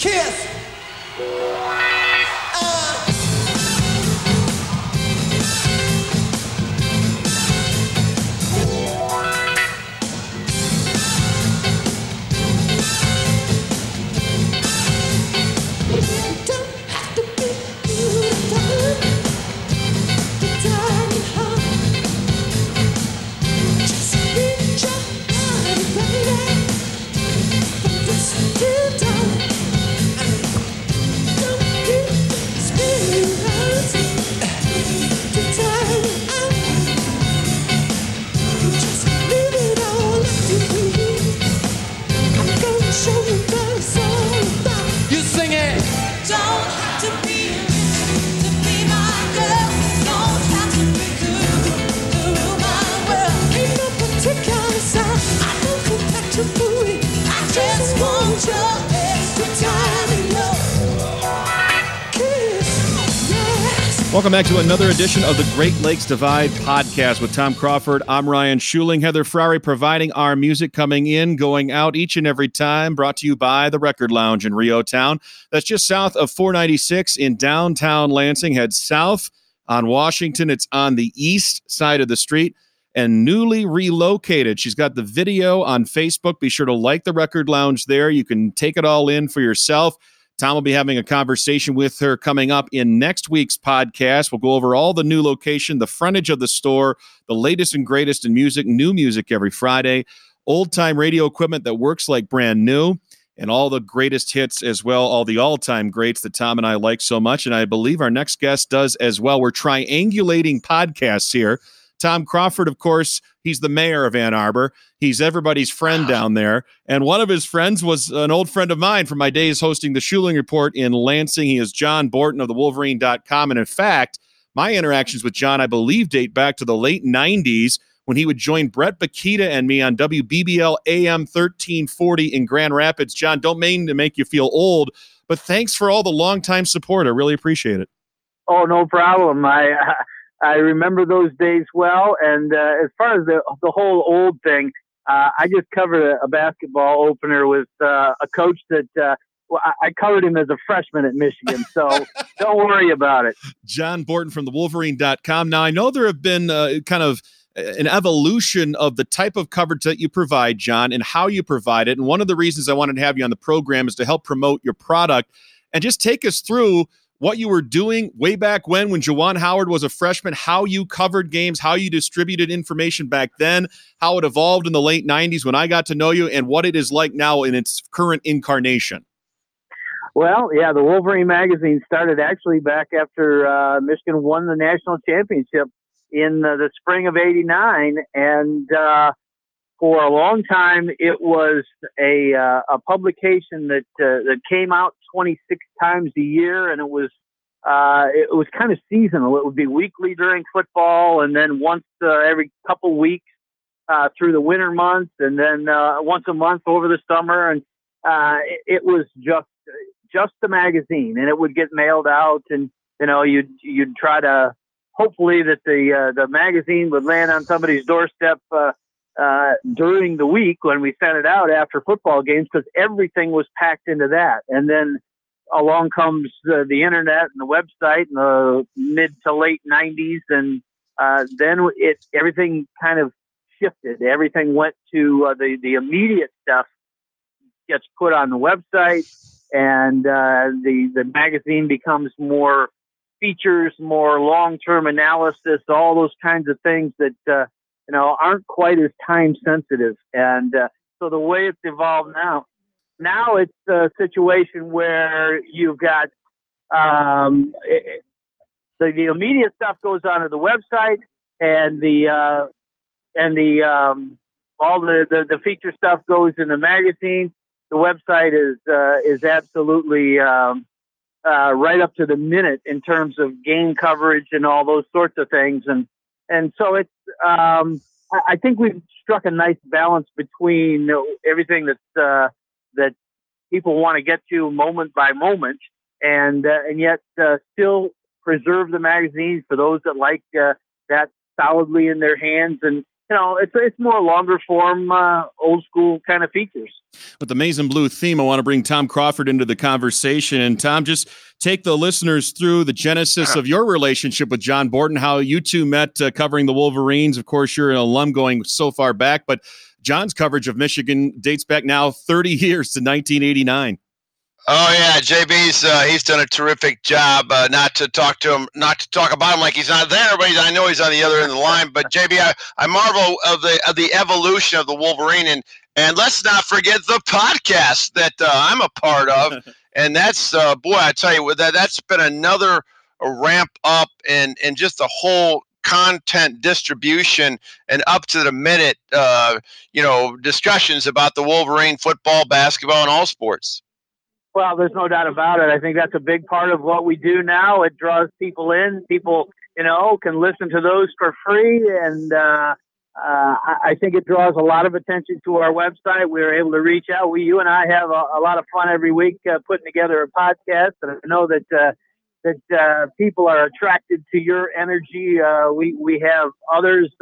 Kiss. Welcome back to another edition of the Great Lakes Divide podcast with Tom Crawford. I'm Ryan Schuling, Heather Frary providing our music coming in, going out each and every time. Brought to you by the Record Lounge in REO Town. That's just south of 496 in downtown Lansing. Head south on Washington. It's on the east side of the street and newly relocated. She's got the video on Facebook. Be sure to like the Record Lounge there. You can take it all in for yourself. Tom will be having a conversation with her coming up in next week's podcast. We'll go over all the new location, the frontage of the store, the latest and greatest in music, new music every Friday, old time radio equipment that works like brand new, and all the greatest hits as well, all the all time greats that Tom and I like so much. And I believe our next guest does as well. We're triangulating podcasts here. Tom Crawford, of course, he's the mayor of Ann Arbor. He's everybody's friend down there. And one of his friends was an old friend of mine from my days hosting the Schuling Report in Lansing. He is John Borton of the Wolverine.com. And in fact, my interactions with John, I believe, date back to the late 90s when he would join Brett Bakita and me on WBBL AM 1340 in Grand Rapids. John, don't mean to make you feel old, but thanks for all the longtime support. I really appreciate it. Oh, no problem. I I remember those days well. And uh, as far as the the whole old thing, uh, I just covered a, a basketball opener with uh, a coach that uh, well, I, I covered him as a freshman at Michigan. So don't worry about it. John Borton from the Wolverine.com. Now, I know there have been uh, kind of an evolution of the type of coverage that you provide, John, and how you provide it. And one of the reasons I wanted to have you on the program is to help promote your product and just take us through what you were doing way back when, when Juwan Howard was a freshman, how you covered games, how you distributed information back then, how it evolved in the late 90s when I got to know you, and what it is like now in its current incarnation. Well, yeah, the Wolverine magazine started actually back after uh, Michigan won the national championship in uh, the spring of '89, and uh, for a long time it was a uh, a publication that uh, that came out 26 times a year, and it was uh, it was kind of seasonal. It would be weekly during football, and then once uh, every couple weeks uh, through the winter months, and then uh, once a month over the summer. And uh, it, it was just just the magazine, and it would get mailed out, and you know you'd you'd try to hopefully that the uh, the magazine would land on somebody's doorstep. Uh, uh, during the week when we sent it out after football games because everything was packed into that. And then along comes uh, the internet and the website in the mid to late 90s. And uh, then it everything kind of shifted. Everything went to uh, the, the immediate stuff gets put on the website and uh, the, the magazine becomes more features, more long-term analysis, all those kinds of things that, uh, you know, aren't quite as time sensitive. And uh, so the way it's evolved now, now it's a situation where you've got um, it, the, the immediate stuff goes onto the website, and the uh, and the um, all the, the, the feature stuff goes in the magazine. The website is uh, is absolutely um, uh, right up to the minute in terms of game coverage and all those sorts of things, and and so it's um, I, think we've struck a nice balance between everything that's uh, that people want to get to moment by moment, and uh, and yet uh, still preserve the magazine for those that like uh, that solidly in their hands and you know, it's it's more longer form, uh, old school kind of features. With the Maize and Blue theme, I want to bring Tom Crawford into the conversation. And Tom, just take the listeners through the genesis of your relationship with John Borton, how you two met uh, covering the Wolverines. Of course, you're an alum going so far back, but John's coverage of Michigan dates back now 30 years to 1989. Oh yeah, JB's uh, he's done a terrific job. Uh, not to talk to him, not to talk about him like he's not there, but I know he's on the other end of the line. But JB, I, I marvel of the of the evolution of the Wolverine, and and let's not forget the podcast that uh, I'm a part of, and that's uh, boy, I tell you, that that's been another ramp up and and just the whole content distribution and up to the minute, uh, you know, discussions about the Wolverine football, basketball, and all sports. Well, there's no doubt about it. I think that's a big part of what we do now. It draws people in. People, you know, can listen to those for free, and uh, uh, I think it draws a lot of attention to our website. We are able to reach out. We, you and I, have a, a lot of fun every week uh, putting together a podcast, and I know that uh, that uh, people are attracted to your energy. Uh, we we have others,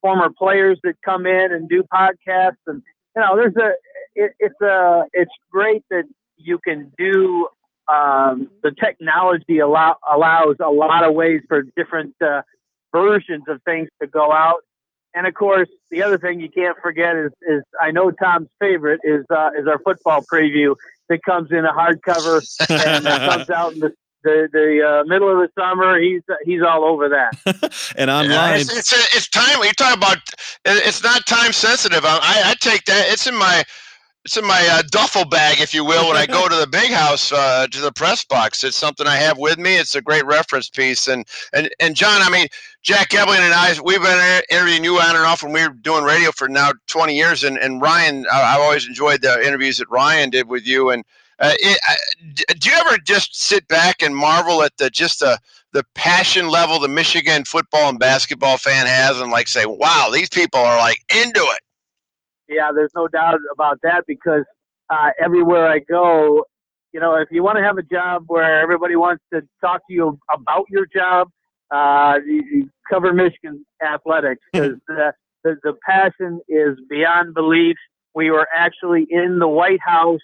former players that come in and do podcasts, and you know, there's a it, it's a it's great that you can do um, the technology allow, allows a lot of ways for different uh, versions of things to go out. And of course, the other thing you can't forget is, is I know Tom's favorite is uh, is our football preview that comes in a hardcover and uh, comes out in the the, the uh, middle of the summer. He's he's all over that. and online, yeah, it's, it's, it's time. You talk about it's not time sensitive. I, I take that. It's in my it's in my uh, duffel bag, if you will, when I go to the big house uh, to the press box. It's something I have with me. It's a great reference piece. And and and John, I mean, Jack Ebling and I, we've been interviewing you on and off when we were doing radio for now 20 years. And and Ryan, I, have always enjoyed the interviews that Ryan did with you. And uh, it, do you ever just sit back and marvel at the just the the passion level the Michigan football and basketball fan has, and like say, wow, these people are like into it. Yeah, there's no doubt about that because uh, everywhere I go, you know, if you want to have a job where everybody wants to talk to you about your job, uh, you, you cover Michigan athletics because the, the the passion is beyond belief. We were actually in the White House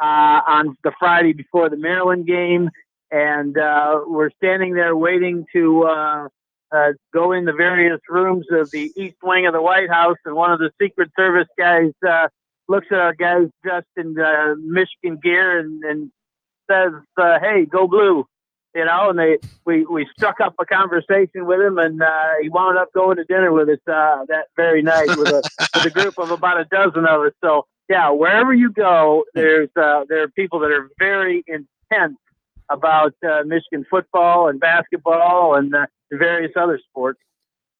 uh, on the Friday before the Maryland game, and uh, we're standing there waiting to uh, go in the various rooms of the east wing of the White House, and one of the Secret Service guys uh, looks at our guys dressed in uh, Michigan gear and, and says, uh, "Hey, go blue!" You know, and they we we struck up a conversation with him, and uh, he wound up going to dinner with us uh, that very night with a with a group of about a dozen of us. So yeah, wherever you go, there's uh, there are people that are very intense about uh, Michigan football and basketball and uh, various other sports.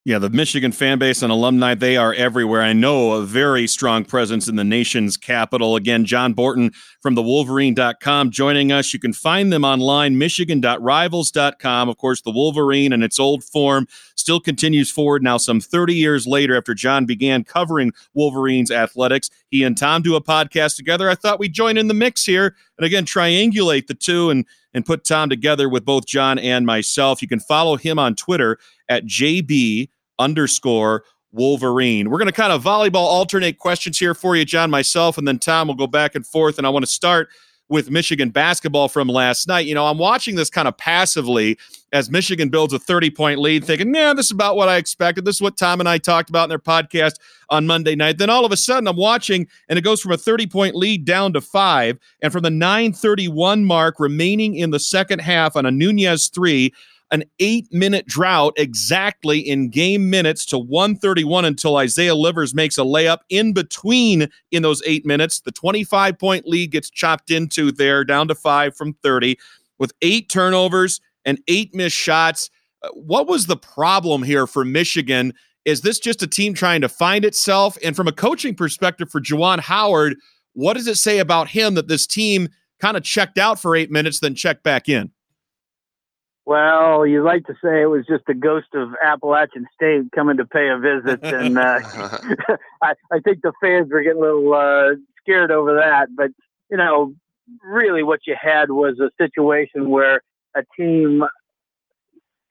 Yeah, the Michigan fan base and alumni, they are everywhere. I know a very strong presence in the nation's capital. Again, John Borton from the Wolverine.com joining us. You can find them online, Michigan.rivals.com. Of course, the Wolverine in its old form still continues forward now, some 30 years later after John began covering Wolverines athletics. He and Tom do a podcast together. I thought we'd join in the mix here and again triangulate the two and, and put Tom together with both John and myself. You can follow him on Twitter at JB underscore Wolverine. We're going to kind of volleyball alternate questions here for you, John, myself, and then Tom will go back and forth. And I want to start with Michigan basketball from last night. You know, I'm watching this kind of passively as Michigan builds a 30 point lead, thinking, yeah, this is about what I expected. This is what Tom and I talked about in their podcast on Monday night. Then all of a sudden, I'm watching, and it goes from a 30 point lead down to five. And from the 931 mark remaining in the second half on a Nunez three, an eight minute drought exactly in game minutes to 131 until Isaiah Livers makes a layup in between in those eight minutes. The 25 point lead gets chopped into there down to five from 30 with eight turnovers and eight missed shots. Uh, what was the problem here for Michigan? Is this just a team trying to find itself? And from a coaching perspective for Juwan Howard, what does it say about him that this team kind of checked out for eight minutes, then checked back in? Well, you'd like to say it was just a ghost of Appalachian State coming to pay a visit, and uh, I, I think the fans were getting a little uh, scared over that. But you know, really, what you had was a situation where a team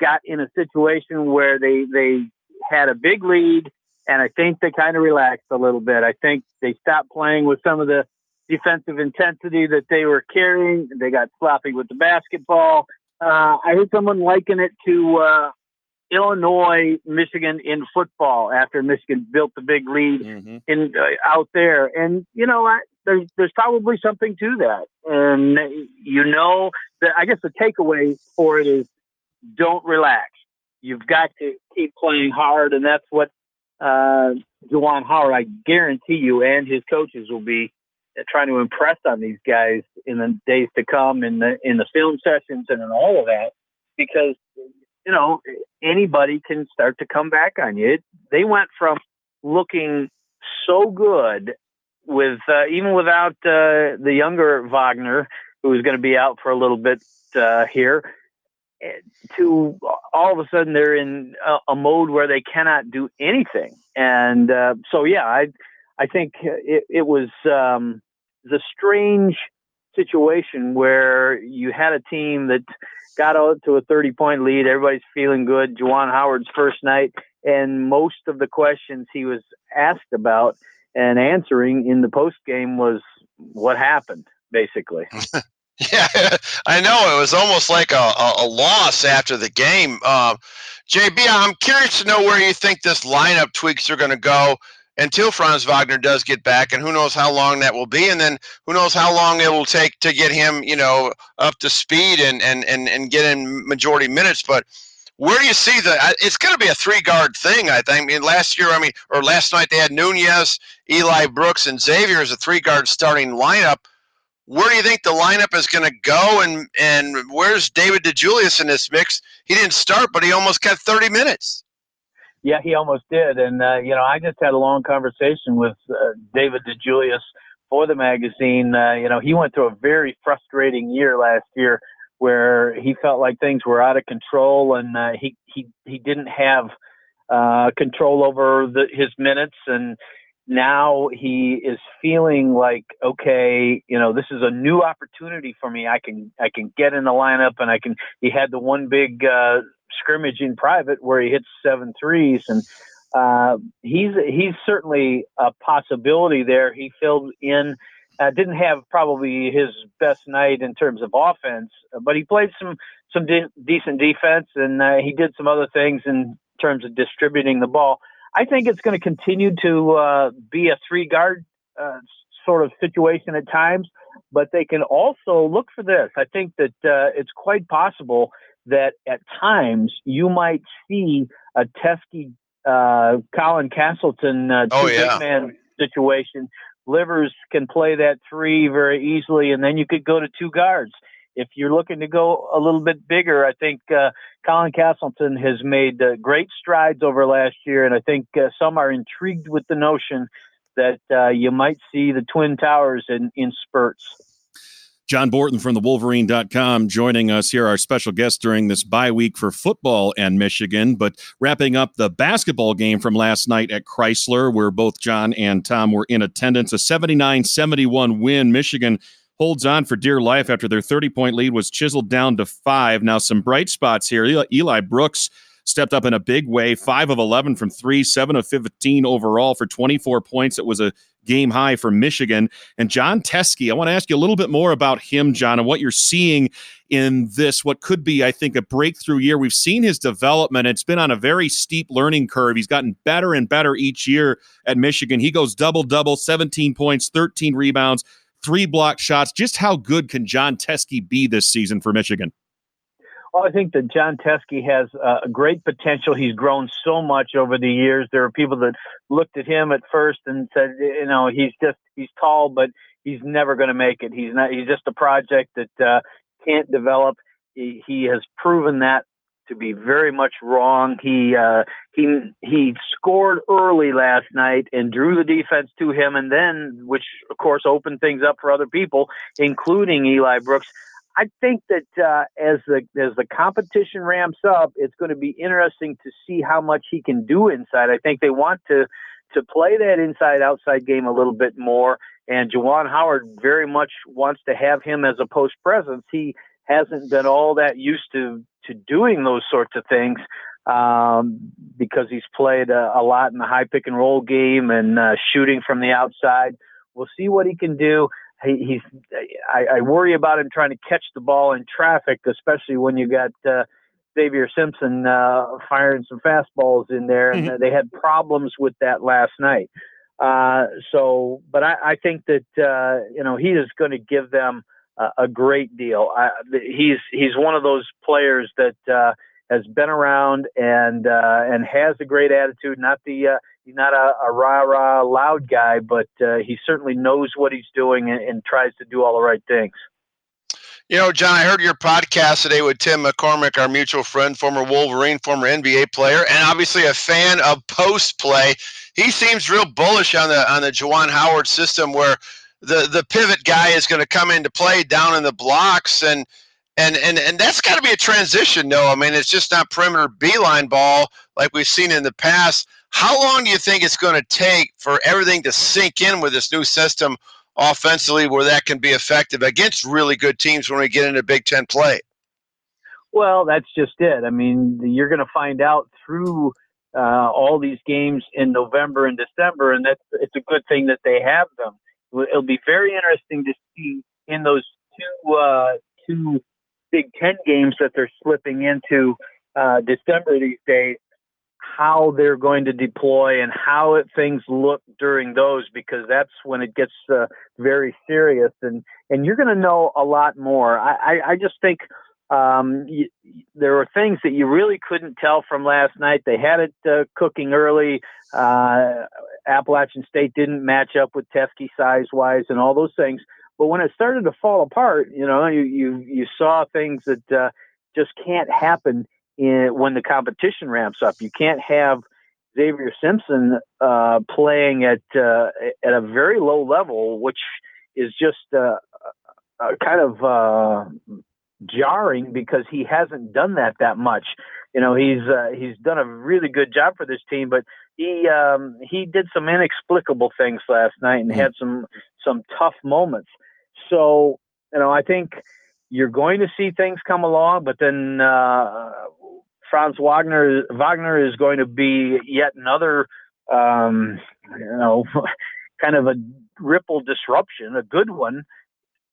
got in a situation where they they had a big lead and I think they kind of relaxed a little bit. I think they stopped playing with some of the defensive intensity that they were carrying. They got sloppy with the basketball. Uh, I heard someone liken it to uh, Illinois, Michigan in football after Michigan built the big lead Mhm. in uh, out there. And you know, I, there's there's probably something to that. And you know, that I guess the takeaway for it is don't relax. You've got to keep playing hard, and that's what uh, Juwan Howard, I guarantee you, and his coaches will be uh, trying to impress on these guys in the days to come, in the in the film sessions and in all of that, because you know anybody can start to come back on you. It, they went from looking so good with uh, even without uh, the younger Wagner, who was going to be out for a little bit uh, here, eh, to all of a sudden they're in a, a mode where they cannot do anything. And uh, so, yeah, I I think it, it was um, the strange situation where you had a team that got out to a 30 point lead. Everybody's feeling good. Juwan Howard's first night, and most of the questions he was asked about and answering in the post game was what happened, basically. Yeah, I know. It was almost like a, a, a loss after the game. Uh, JB, I'm curious to know where you think this lineup tweaks are going to go until Franz Wagner does get back, and who knows how long that will be, and then who knows how long it will take to get him, you know, up to speed and and and, and get in majority minutes. But where do you see the? It's going to be a three guard thing, I think. I mean, last year, I mean, or last night they had Nunez, Eli Brooks, and Xavier as a three guard starting lineup where do you think the lineup is going to go and and where's David DeJulius in this mix? He didn't start, but he almost got 30 minutes. Yeah, he almost did. And, uh, you know, I just had a long conversation with uh, David DeJulius for the magazine. Uh, you know, he went through a very frustrating year last year where he felt like things were out of control and uh, he, he, he didn't have uh, control over the, his minutes. And now he is feeling like, okay, you know, this is a new opportunity for me. I can, I can get in the lineup and I can, he had the one big, uh, scrimmage in private where he hits seven threes and uh, he's he's certainly a possibility there. He filled in, uh, didn't have probably his best night in terms of offense, but he played some some de- decent defense and uh, he did some other things in terms of distributing the ball. I think it's going to continue to uh, be a three guard uh, sort of situation at times, but they can also look for this. I think that uh, it's quite possible that at times you might see a Teske, uh, Colin Castleton, uh, Oh, two yeah. big man situation. Livers can play that three very easily, and then you could go to two guards. If you're looking to go a little bit bigger, I think uh, Colin Castleton has made uh, great strides over last year, and I think uh, some are intrigued with the notion that uh, you might see the Twin Towers in, in spurts. John Borton from the Wolverine.com joining us here, our special guest during this bye week for football and Michigan. But wrapping up the basketball game from last night at Crisler, where both John and Tom were in attendance, a 79 71 win. Michigan holds on for dear life after their 30 point lead was chiseled down to five. Now, some bright spots here. Eli, Eli Brooks stepped up in a big way, five of 11 from three, seven of 15 overall for 24 points. It was a game high for Michigan. And Jon Teske, I want to ask you a little bit more about him, John, and what you're seeing in this, what could be, I think, a breakthrough year. We've seen his development. It's been on a very steep learning curve. He's gotten better and better each year at Michigan. He goes double double, 17 points, 13 rebounds, three block shots. Just how good can Jon Teske be this season for Michigan? Well, I think that Jon Teske has uh, a great potential. He's grown so much over the years. There are people that looked at him at first and said, you know, he's just he's tall, but he's never going to make it. He's not. He's just a project that uh, can't develop. He, he has proven that to be very much wrong. He uh, he he scored early last night and drew the defense to him, and then, which of course opened things up for other people, including Eli Brooks. I think that uh, as the as the competition ramps up, it's going to be interesting to see how much he can do inside. I think they want to to play that inside outside game a little bit more. And Juwan Howard very much wants to have him as a post presence. He hasn't been all that used to to doing those sorts of things. um, because he's played a, a lot in the high pick and roll game and uh, shooting from the outside. We'll see what he can do. He, he's. I, I worry about him trying to catch the ball in traffic, especially when you got uh, Xavier Simpson uh, firing some fastballs in there, and Mhm. they had problems with that last night. Uh, so, but I, I think that uh, you know he is going to give them a, a great deal. I, he's he's one of those players that uh, has been around and uh, and has a great attitude. Not the uh, he's not a, a rah rah loud guy, but uh, he certainly knows what he's doing and, and tries to do all the right things. You know, John, I heard your podcast today with Tim McCormick, our mutual friend, former Wolverine, former NBA player, and obviously a fan of post play. He seems real bullish on the on the Juwan Howard system, where the the pivot guy is going to come into play down in the blocks, and and and and that's got to be a transition, though. I mean, it's just not perimeter beeline ball like we've seen in the past. How long do you think it's going to take for everything to sink in with this new system offensively, where that can be effective against really good teams when we get into Big Ten play? Well, that's just it. I mean, you're going to find out through uh, all these games in November and December, and that's it's a good thing that they have them. It'll be very interesting to see in those two uh, two Big Ten games that they're slipping into uh, December these days, how they're going to deploy and how it, things look during those, because that's when it gets uh, very serious, and and you're going to know a lot more. I, I, I just think um, there were things that you really couldn't tell from last night. They had it uh, cooking early. Uh, Appalachian State didn't match up with Teske size wise and all those things. But when it started to fall apart, you know, you you, you saw things that uh, just can't happen in, when the competition ramps up. You can't have Xavier Simpson uh, playing at uh, at a very low level, which is just uh, uh, kind of uh, jarring because he hasn't done that that much. You know, he's uh, he's done a really good job for this team, but he um, he did some inexplicable things last night and had some some tough moments. So you know, I think you're going to see things come along, but then uh, Franz Wagner Wagner is going to be yet another um, you know kind of a ripple disruption, a good one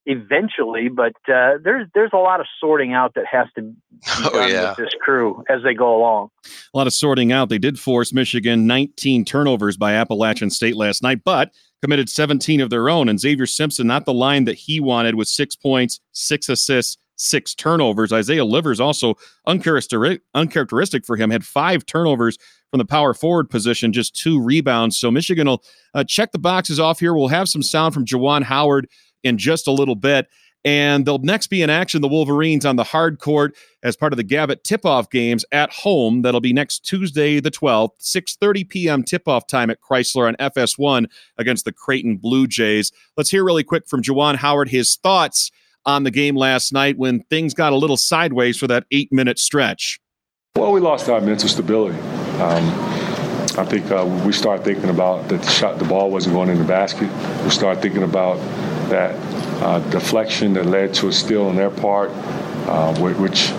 eventually, but uh, there's there's a lot of sorting out that has to be Oh, done yeah. with this crew as they go along. A lot of sorting out. They did force Michigan 19 turnovers by Appalachian State last night, but committed 17 of their own. And Xavier Simpson, not the line that he wanted, with six points, six assists, six turnovers. Isaiah Livers, also uncharacteristic, uncharacteristic for him, had five turnovers from the power forward position, just two rebounds. So Michigan will uh, check the boxes off here. We'll have some sound from Juwan Howard in just a little bit. And they'll next be in action, the Wolverines on the hard court as part of the Gavitt tip-off games at home. That'll be next Tuesday, the 12th, 6.30 p.m. tip-off time at Crisler on FS1 against the Creighton Blue Jays. Let's hear really quick from Juwan Howard his thoughts on the game last night when things got a little sideways for that eight-minute stretch. Well, we lost our mental stability. Um, I think uh, we start thinking about that the shot, the ball wasn't going in the basket. We start thinking about that uh, deflection that led to a steal on their part, uh, whi- which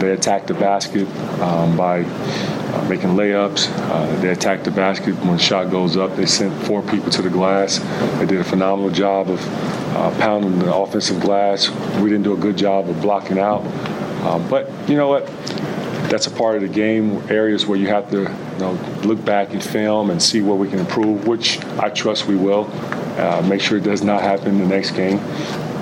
they attacked the basket um, by uh, making layups. Uh, they attacked the basket when the shot goes up. They sent four people to the glass. They did a phenomenal job of uh, pounding the offensive glass. We didn't do a good job of blocking out. Uh, but you know what? That's a part of the game. Areas where you have to, you know, look back and film and see where we can improve, which I trust we will. Uh, make sure it does not happen in the next game.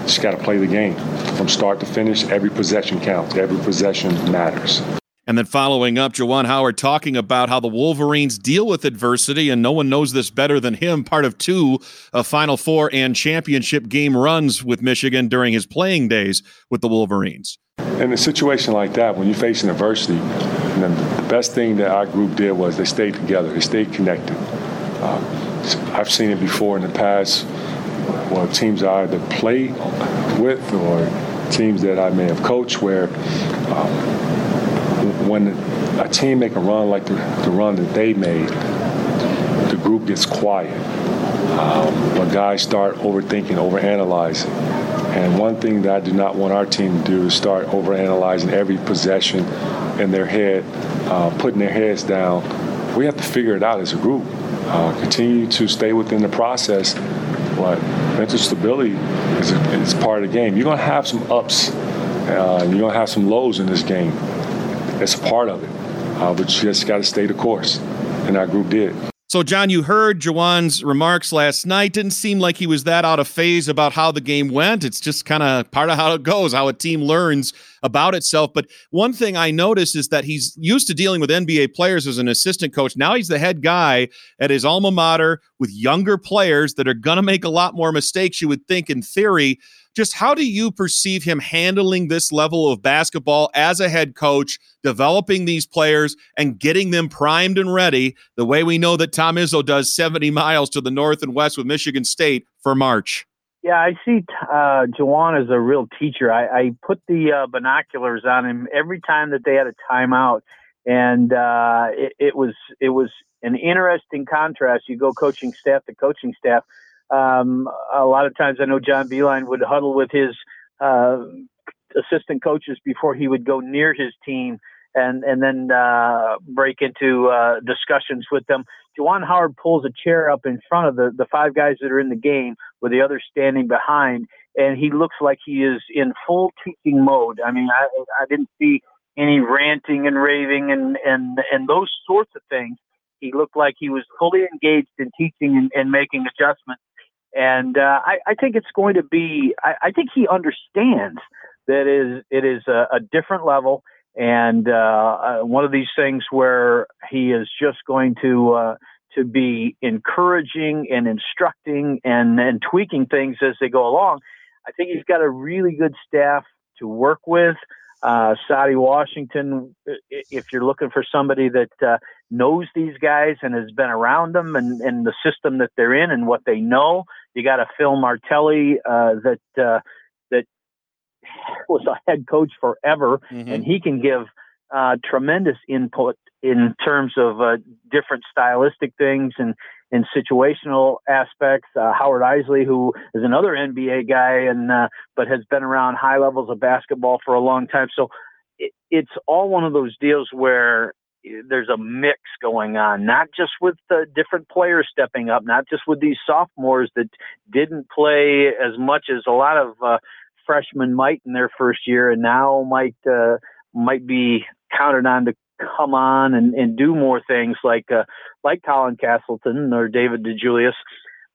Just got to play the game from start to finish. Every possession counts. Every possession matters. And then following up, Juwan Howard talking about how the Wolverines deal with adversity, and no one knows this better than him. Part of two uh, Final Four and championship game runs with Michigan during his playing days with the Wolverines. In a situation like that, when you're facing adversity, the best thing that our group did was they stayed together. They stayed connected. Um, I've seen it before in the past. Well, teams I either play with or teams that I may have coached where um, when a team make a run like the, the run that they made, the group gets quiet. Um, but guys start overthinking, overanalyzing. And one thing that I do not want our team to do is start overanalyzing every possession in their head, uh, putting their heads down. We have to figure it out as a group. Uh, continue to stay within the process, but mental stability is, a, is part of the game. You're going to have some ups, uh, you're going to have some lows in this game. It's a part of it. Uh, but you just got to stay the course, and our group did. So, John, you heard Juwan's remarks last night. Didn't seem like he was that out of phase about how the game went. It's just kind of part of how it goes, how a team learns about itself. But one thing I noticed is that he's used to dealing with NBA players as an assistant coach. Now he's the head guy at his alma mater with younger players that are going to make a lot more mistakes, you would think, in theory. Just how do you perceive him handling this level of basketball as a head coach, developing these players and getting them primed and ready the way we know that Tom Izzo does 70 miles to the north and west with Michigan State for March? Yeah, I see uh, Juwan as a real teacher. I, I put the uh, binoculars on him every time that they had a timeout, and uh, it, it was it was an interesting contrast. You go coaching staff to coaching staff. Um, a lot of times, I know John Beilein would huddle with his uh, assistant coaches before he would go near his team, and and then uh, break into uh, discussions with them. Juwan Howard pulls a chair up in front of the the five guys that are in the game, with the others standing behind, and he looks like he is in full teaching mode. I mean, I I didn't see any ranting and raving and and and those sorts of things. He looked like he was fully engaged in teaching and, and making adjustments and uh, I, I, think it's going to be. I, I, think he understands that is it is a, a different level, and uh, uh, one of these things where he is just going to uh, to be encouraging and instructing and and tweaking things as they go along. I think he's got a really good staff to work with. Uh, Saddi Washington, if you're looking for somebody that uh, knows these guys and has been around them and, and the system that they're in and what they know, you got a Phil Martelli uh, that uh, that was a head coach forever, mm-hmm. and he can give uh, tremendous input in terms of uh, different stylistic things and and situational aspects. Uh, Howard Eisley, who is another NBA guy and uh, but has been around high levels of basketball for a long time, so it, it's all one of those deals where there's a mix going on, not just with the different players stepping up, not just with these sophomores that didn't play as much as a lot of uh, freshmen might in their first year, and now might uh, might be counted on to come on and, and do more things like uh, like Colin Castleton or David DeJulius,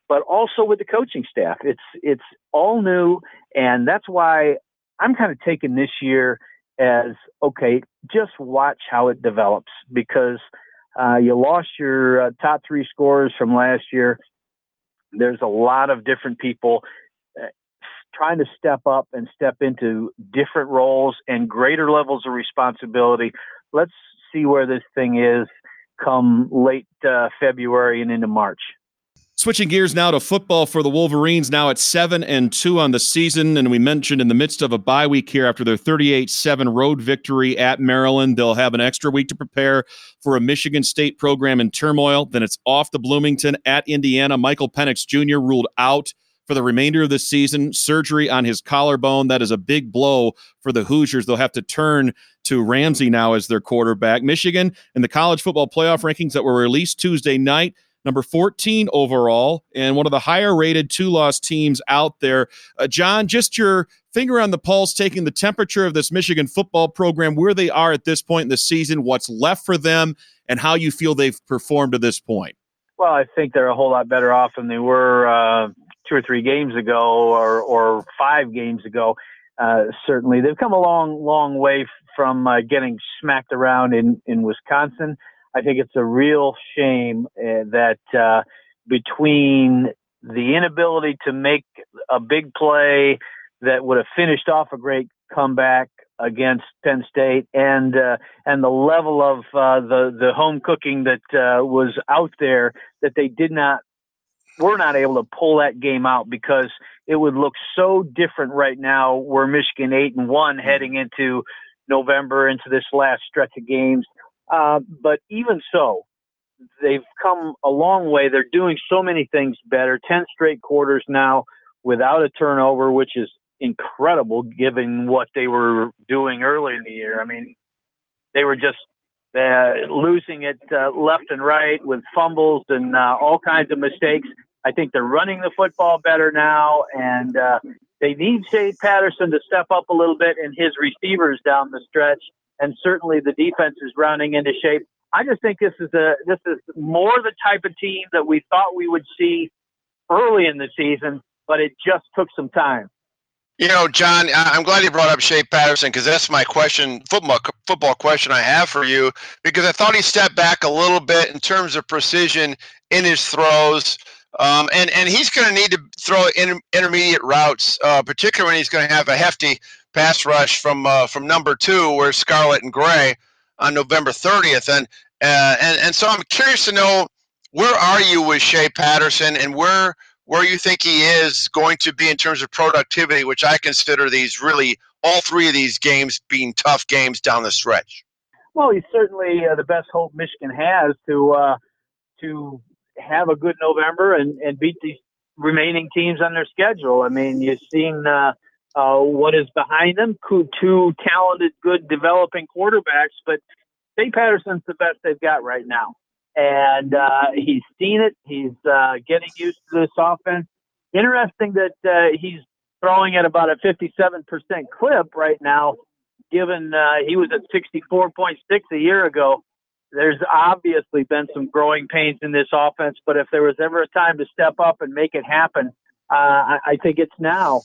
but also with the coaching staff. It's it's all new, and that's why I'm kind of taking this year as okay, just watch how it develops because uh, you lost your uh, top three scorers from last year. There's a lot of different people uh, trying to step up and step into different roles and greater levels of responsibility. Let's see where this thing is come late uh, February and into March. Switching gears now to football for the Wolverines, now at seven and two on the season, and we mentioned in the midst of a bye week here after their 38-7 road victory at Maryland, they'll have an extra week to prepare for a Michigan State program in turmoil. Then it's off to Bloomington at Indiana. Michael Penix Jr. ruled out for the remainder of the season. Surgery on his collarbone. That is a big blow for the Hoosiers. They'll have to turn to Ramsey now as their quarterback. Michigan in the college football playoff rankings that were released Tuesday night number 14 overall, and one of the higher rated two loss teams out there. Uh, John, just your finger on the pulse, taking the temperature of this Michigan football program, where they are at this point in the season, what's left for them, and how you feel they've performed to this point. Well, I think they're a whole lot better off than they were uh, two or three games ago or, or five games ago. Uh, certainly, they've come a long, long way from uh, getting smacked around in, in Wisconsin. I think it's a real shame uh, that uh, between the inability to make a big play that would have finished off a great comeback against Penn State and uh, and the level of uh, the the home cooking that uh, was out there that they did not were not able to pull that game out because it would look so different right now. We're Michigan eight and one heading into November into this last stretch of games. Uh, but even so, they've come a long way. They're doing so many things better. Ten straight quarters now without a turnover, which is incredible given what they were doing early in the year. I mean, they were just uh, losing it uh, left and right with fumbles and uh, all kinds of mistakes. I think they're running the football better now, and uh, they need Shea Patterson to step up a little bit in his receivers down the stretch, and certainly the defense is rounding into shape. I just think this is a this is more the type of team that we thought we would see early in the season, but it just took some time. You know, John, I'm glad you brought up Shea Patterson because that's my question, football football question I have for you. Because I thought he stepped back a little bit in terms of precision in his throws, um, and and he's going to need to throw in, intermediate routes, uh, particularly when he's going to have a hefty pass rush from uh, from number two, where Scarlet and Gray on November 30th, and uh, and and so I'm curious to know where are you with Shea Patterson and where where you think he is going to be in terms of productivity, which I consider these really all three of these games being tough games down the stretch. Well, he's certainly uh, the best hope Michigan has to uh, to have a good November and, and beat these remaining teams on their schedule. I mean, you've seen uh, uh, what is behind them, two, talented, good developing quarterbacks, but Shea Patterson's the best they've got right now. And uh, he's seen it. He's uh, getting used to this offense. Interesting that uh, he's throwing at about a 57% clip right now, given uh, he was at 64.6 a year ago. There's obviously been some growing pains in this offense, but if there was ever a time to step up and make it happen, uh, I, I think it's now.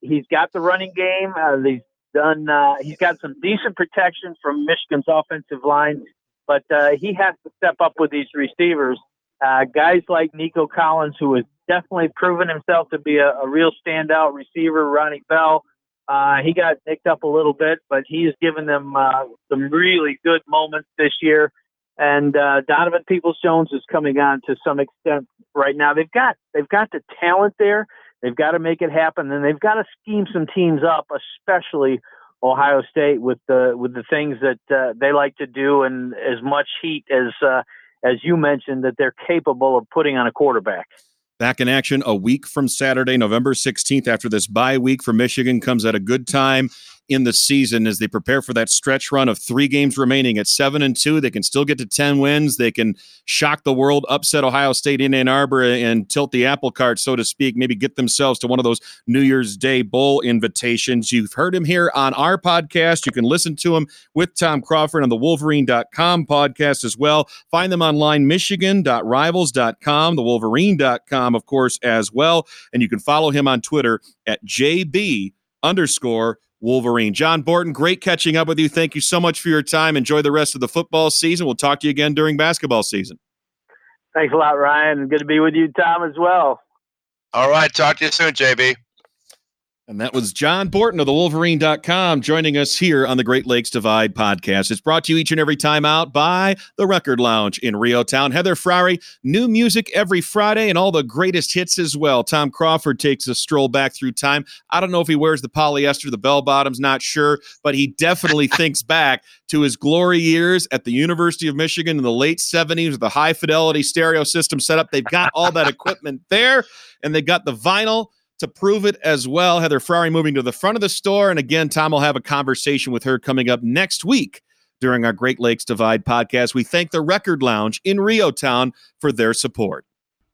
He's got the running game. Uh, he's done. Uh, he's got some decent protection from Michigan's offensive line, but uh, he has to step up with these receivers. Uh, guys like Nico Collins, who has definitely proven himself to be a, a real standout receiver. Ronnie Bell, uh, he got nicked up a little bit, but he's given them uh, some really good moments this year. And uh, Donovan Peoples Jones is coming on to some extent right now. They've got they've got the talent there. They've got to make it happen, and they've got to scheme some teams up, especially Ohio State with the with the things that uh, they like to do, and as much heat as uh, as you mentioned that they're capable of putting on a quarterback. Back in action a week from Saturday, November 16th, after this bye week for Michigan comes at a good time in the season as they prepare for that stretch run of three games remaining at seven and two. They can still get to 10 wins. They can shock the world, upset Ohio State in Ann Arbor, and tilt the apple cart, so to speak, maybe get themselves to one of those New Year's Day Bowl invitations. You've heard him here on our podcast. You can listen to him with Tom Crawford on the Wolverine.com podcast as well. Find them online, Michigan.rivals.com, the Wolverine.com, of course, as well. And you can follow him on Twitter at JB underscore Wolverine. John Borton, great catching up with you. Thank you so much for your time. Enjoy the rest of the football season. We'll talk to you again during basketball season. Thanks a lot, Ryan. Good to be with you, Tom, as well. All right, talk to you soon, JB. And that was John Borton of the Wolverine.com joining us here on the Great Lakes Divide podcast. It's brought to you each and every time out by the Record Lounge in REO Town. Heather Frary, new music every Friday and all the greatest hits as well. Tom Crawford takes a stroll back through time. I don't know if he wears the polyester, the bell bottoms, not sure, but he definitely thinks back to his glory years at the University of Michigan in the late 70s with the high fidelity stereo system set up. They've got all that equipment there, and they got the vinyl to prove it as well. Heather Frary moving to the front of the store. And again, Tom will have a conversation with her coming up next week during our Great Lakes Divide podcast. We thank the Record Lounge in REO Town for their support.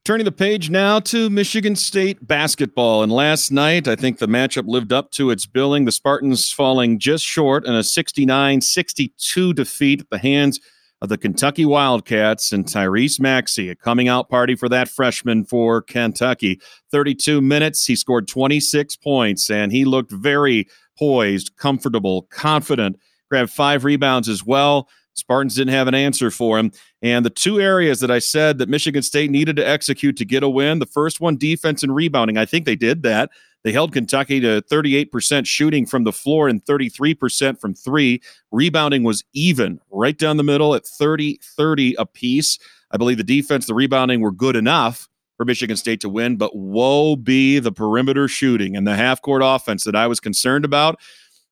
Turning the page now to Michigan State basketball. And last night, I think the matchup lived up to its billing. The Spartans falling just short in a 69 62 defeat at the hands of the Kentucky Wildcats and Tyrese Maxey, a coming out party for that freshman for Kentucky. 32 minutes, he scored 26 points, and he looked very poised, comfortable, confident. Grabbed five rebounds as well. Spartans didn't have an answer for him. And the two areas that I said that Michigan State needed to execute to get a win the first one, defense and rebounding. I think they did that. They held Kentucky to 38% shooting from the floor and 33% from three. Rebounding was even right down the middle at 30 30 apiece. I believe the defense, the rebounding were good enough for Michigan State to win, but woe be the perimeter shooting and the half court offense that I was concerned about.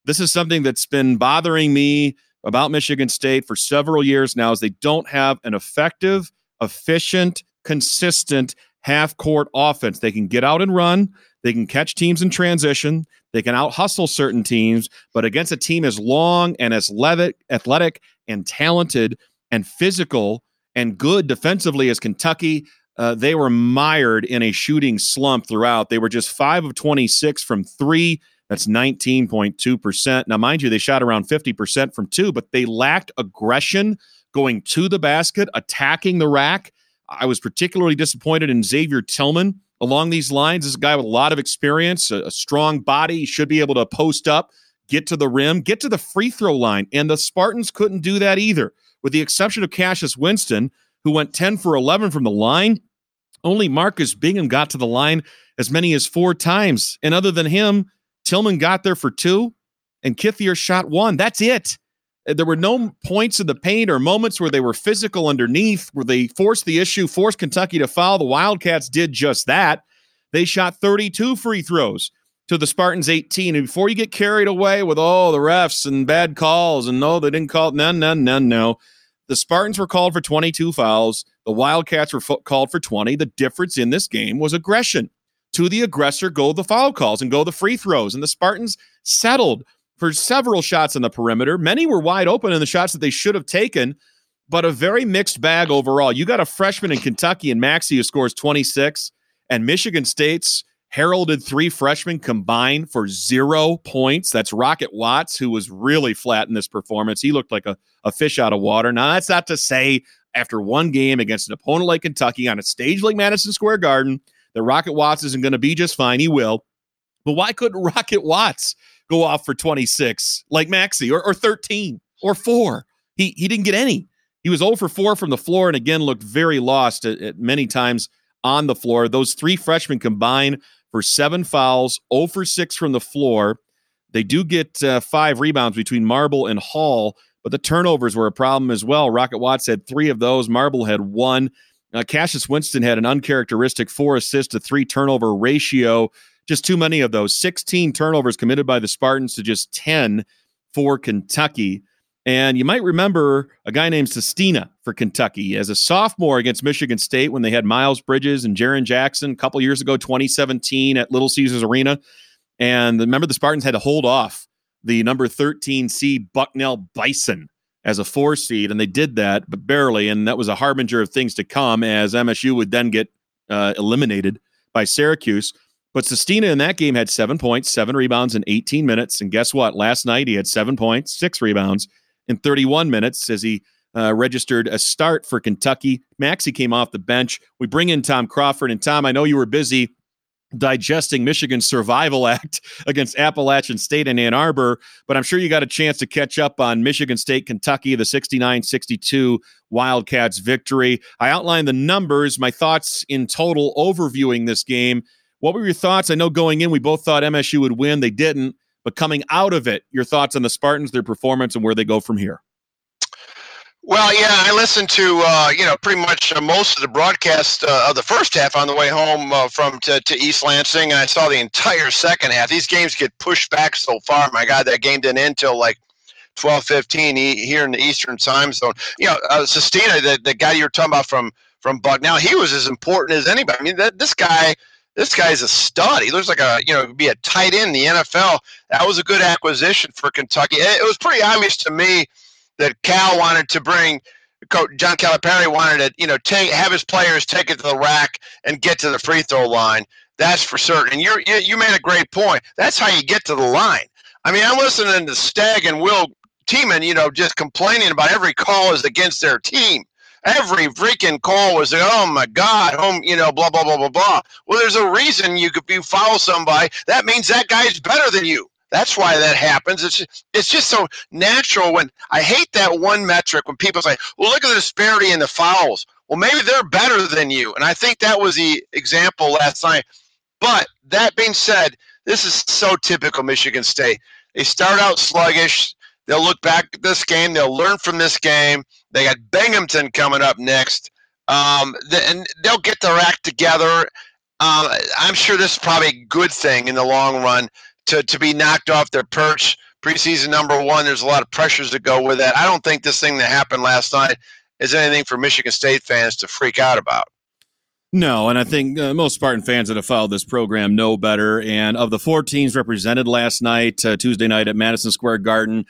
This is something that's been bothering me about Michigan State for several years now is they don't have an effective efficient, consistent half court offense. They can get out and run. They can catch teams in transition. They can out hustle certain teams, but against a team as long and as athletic and talented and physical and good defensively as Kentucky, uh, they were mired in a shooting slump throughout. They were just five of 26 from three. That's 19.2%. Now, mind you, they shot around 50% from two, but they lacked aggression going to the basket, attacking the rack. I was particularly disappointed in Xavier Tillman along these lines. This is a guy with a lot of experience, a, a strong body. He should be able to post up, get to the rim, get to the free throw line. And the Spartans couldn't do that either, with the exception of Cassius Winston, who went 10 for 11 from the line. Only Marcus Bingham got to the line as many as four times. And other than him, Tillman got there for two, and Kithier shot one. That's it. Uh, There were no points in the paint or moments where they were physical underneath, where they forced the issue, forced Kentucky to foul. The Wildcats did just that. They shot 32 free throws to the Spartans 18. And before you get carried away with, oh, the refs and bad calls, and no, they didn't call it, no, no, no, no. The Spartans were called for 22 fouls. The Wildcats were fo- called for 20. The difference in this game was aggression. To the aggressor go the foul calls and go the free throws. And the Spartans settled for several shots on the perimeter. Many were wide open in the shots that they should have taken, but a very mixed bag overall. You got a freshman in Kentucky and Maxey who scores 26, and Michigan State's heralded three freshmen combined for zero points. That's Rocket Watts, who was really flat in this performance. He looked like a, a fish out of water. Now, that's not to say after one game against an opponent like Kentucky on a stage like Madison Square Garden that Rocket Watts isn't going to be just fine. He will. But why couldn't Rocket Watts go off for 26 like Maxey or, or 13 or four? He he didn't get any. He was 0 for 4 from the floor and again looked very lost at, at many times on the floor. Those three freshmen combined for seven fouls, 0 for 6 from the floor. They do get uh, five rebounds between Marble and Hall, but the turnovers were a problem as well. Rocket Watts had three of those, Marble had one. Uh, Cassius Winston had an uncharacteristic four assist to three turnover ratio. Just too many of those. 16 turnovers committed by the Spartans to just 10 for Kentucky. And you might remember a guy named Sestina for Kentucky as a sophomore against Michigan State when they had Miles Bridges and Jaren Jackson a couple years ago, 2017 at Little Caesars Arena. And remember, the Spartans had to hold off the number 13 seed Bucknell Bison as a four seed, and they did that, but barely. And that was a harbinger of things to come as MSU would then get uh, eliminated by Syracuse. But Sestina in that game had seven points, seven rebounds in 18 minutes. And guess what? Last night he had seven points, six rebounds in 31 minutes as he uh, registered a start for Kentucky. Maxey came off the bench. We bring in Tom Crawford. And Tom, I know you were busy digesting Michigan's survival act against Appalachian State in Ann Arbor, but I'm sure you got a chance to catch up on Michigan State, Kentucky, the 69 62 Wildcats victory. I outlined the numbers, my thoughts in total overviewing this game. What were your thoughts? I know going in, we both thought MSU would win. They didn't. But coming out of it, your thoughts on the Spartans, their performance, and where they go from here. Well, yeah, I listened to uh, you know pretty much uh, most of the broadcast uh, of the first half on the way home uh, from to, to East Lansing, and I saw the entire second half. These games get pushed back so far. My God, that game didn't end till like twelve fifteen here in the Eastern Time Zone. You know, uh, Sestina, the the guy you were talking about from from Bucknell, he was as important as anybody. I mean, that this guy. This guy's a stud. He looks like a you know be a tight end in the NFL. That was a good acquisition for Kentucky. It, was pretty obvious to me that Cal wanted to bring Coach John Calipari wanted to, you know, take have his players take it to the rack and get to the free throw line. That's for certain. And you you made a great point. That's how you get to the line. I mean, I'm listening to Stagg and Will Teeman, you know, just complaining about every call is against their team. Every freaking call was, oh my God, home, you know, blah blah blah blah blah. Well, there's a reason you could you foul somebody. That means that guy's better than you. That's why that happens. It's it's just so natural. When I hate that one metric when people say, "Well, look at the disparity in the fouls." Well, maybe they're better than you, and I think that was the example last night. But that being said, this is so typical Michigan State. They start out sluggish. They'll look back at this game. They'll learn from this game. They got Binghamton coming up next, um, th- and they'll get their act together. Uh, I'm sure this is probably a good thing in the long run to, to be knocked off their perch. Preseason number one, there's a lot of pressures that go with that. I don't think this thing that happened last night is anything for Michigan State fans to freak out about. No, and I think uh, most Spartan fans that have followed this program know better. And of the four teams represented last night, uh, Tuesday night at Madison Square Garden,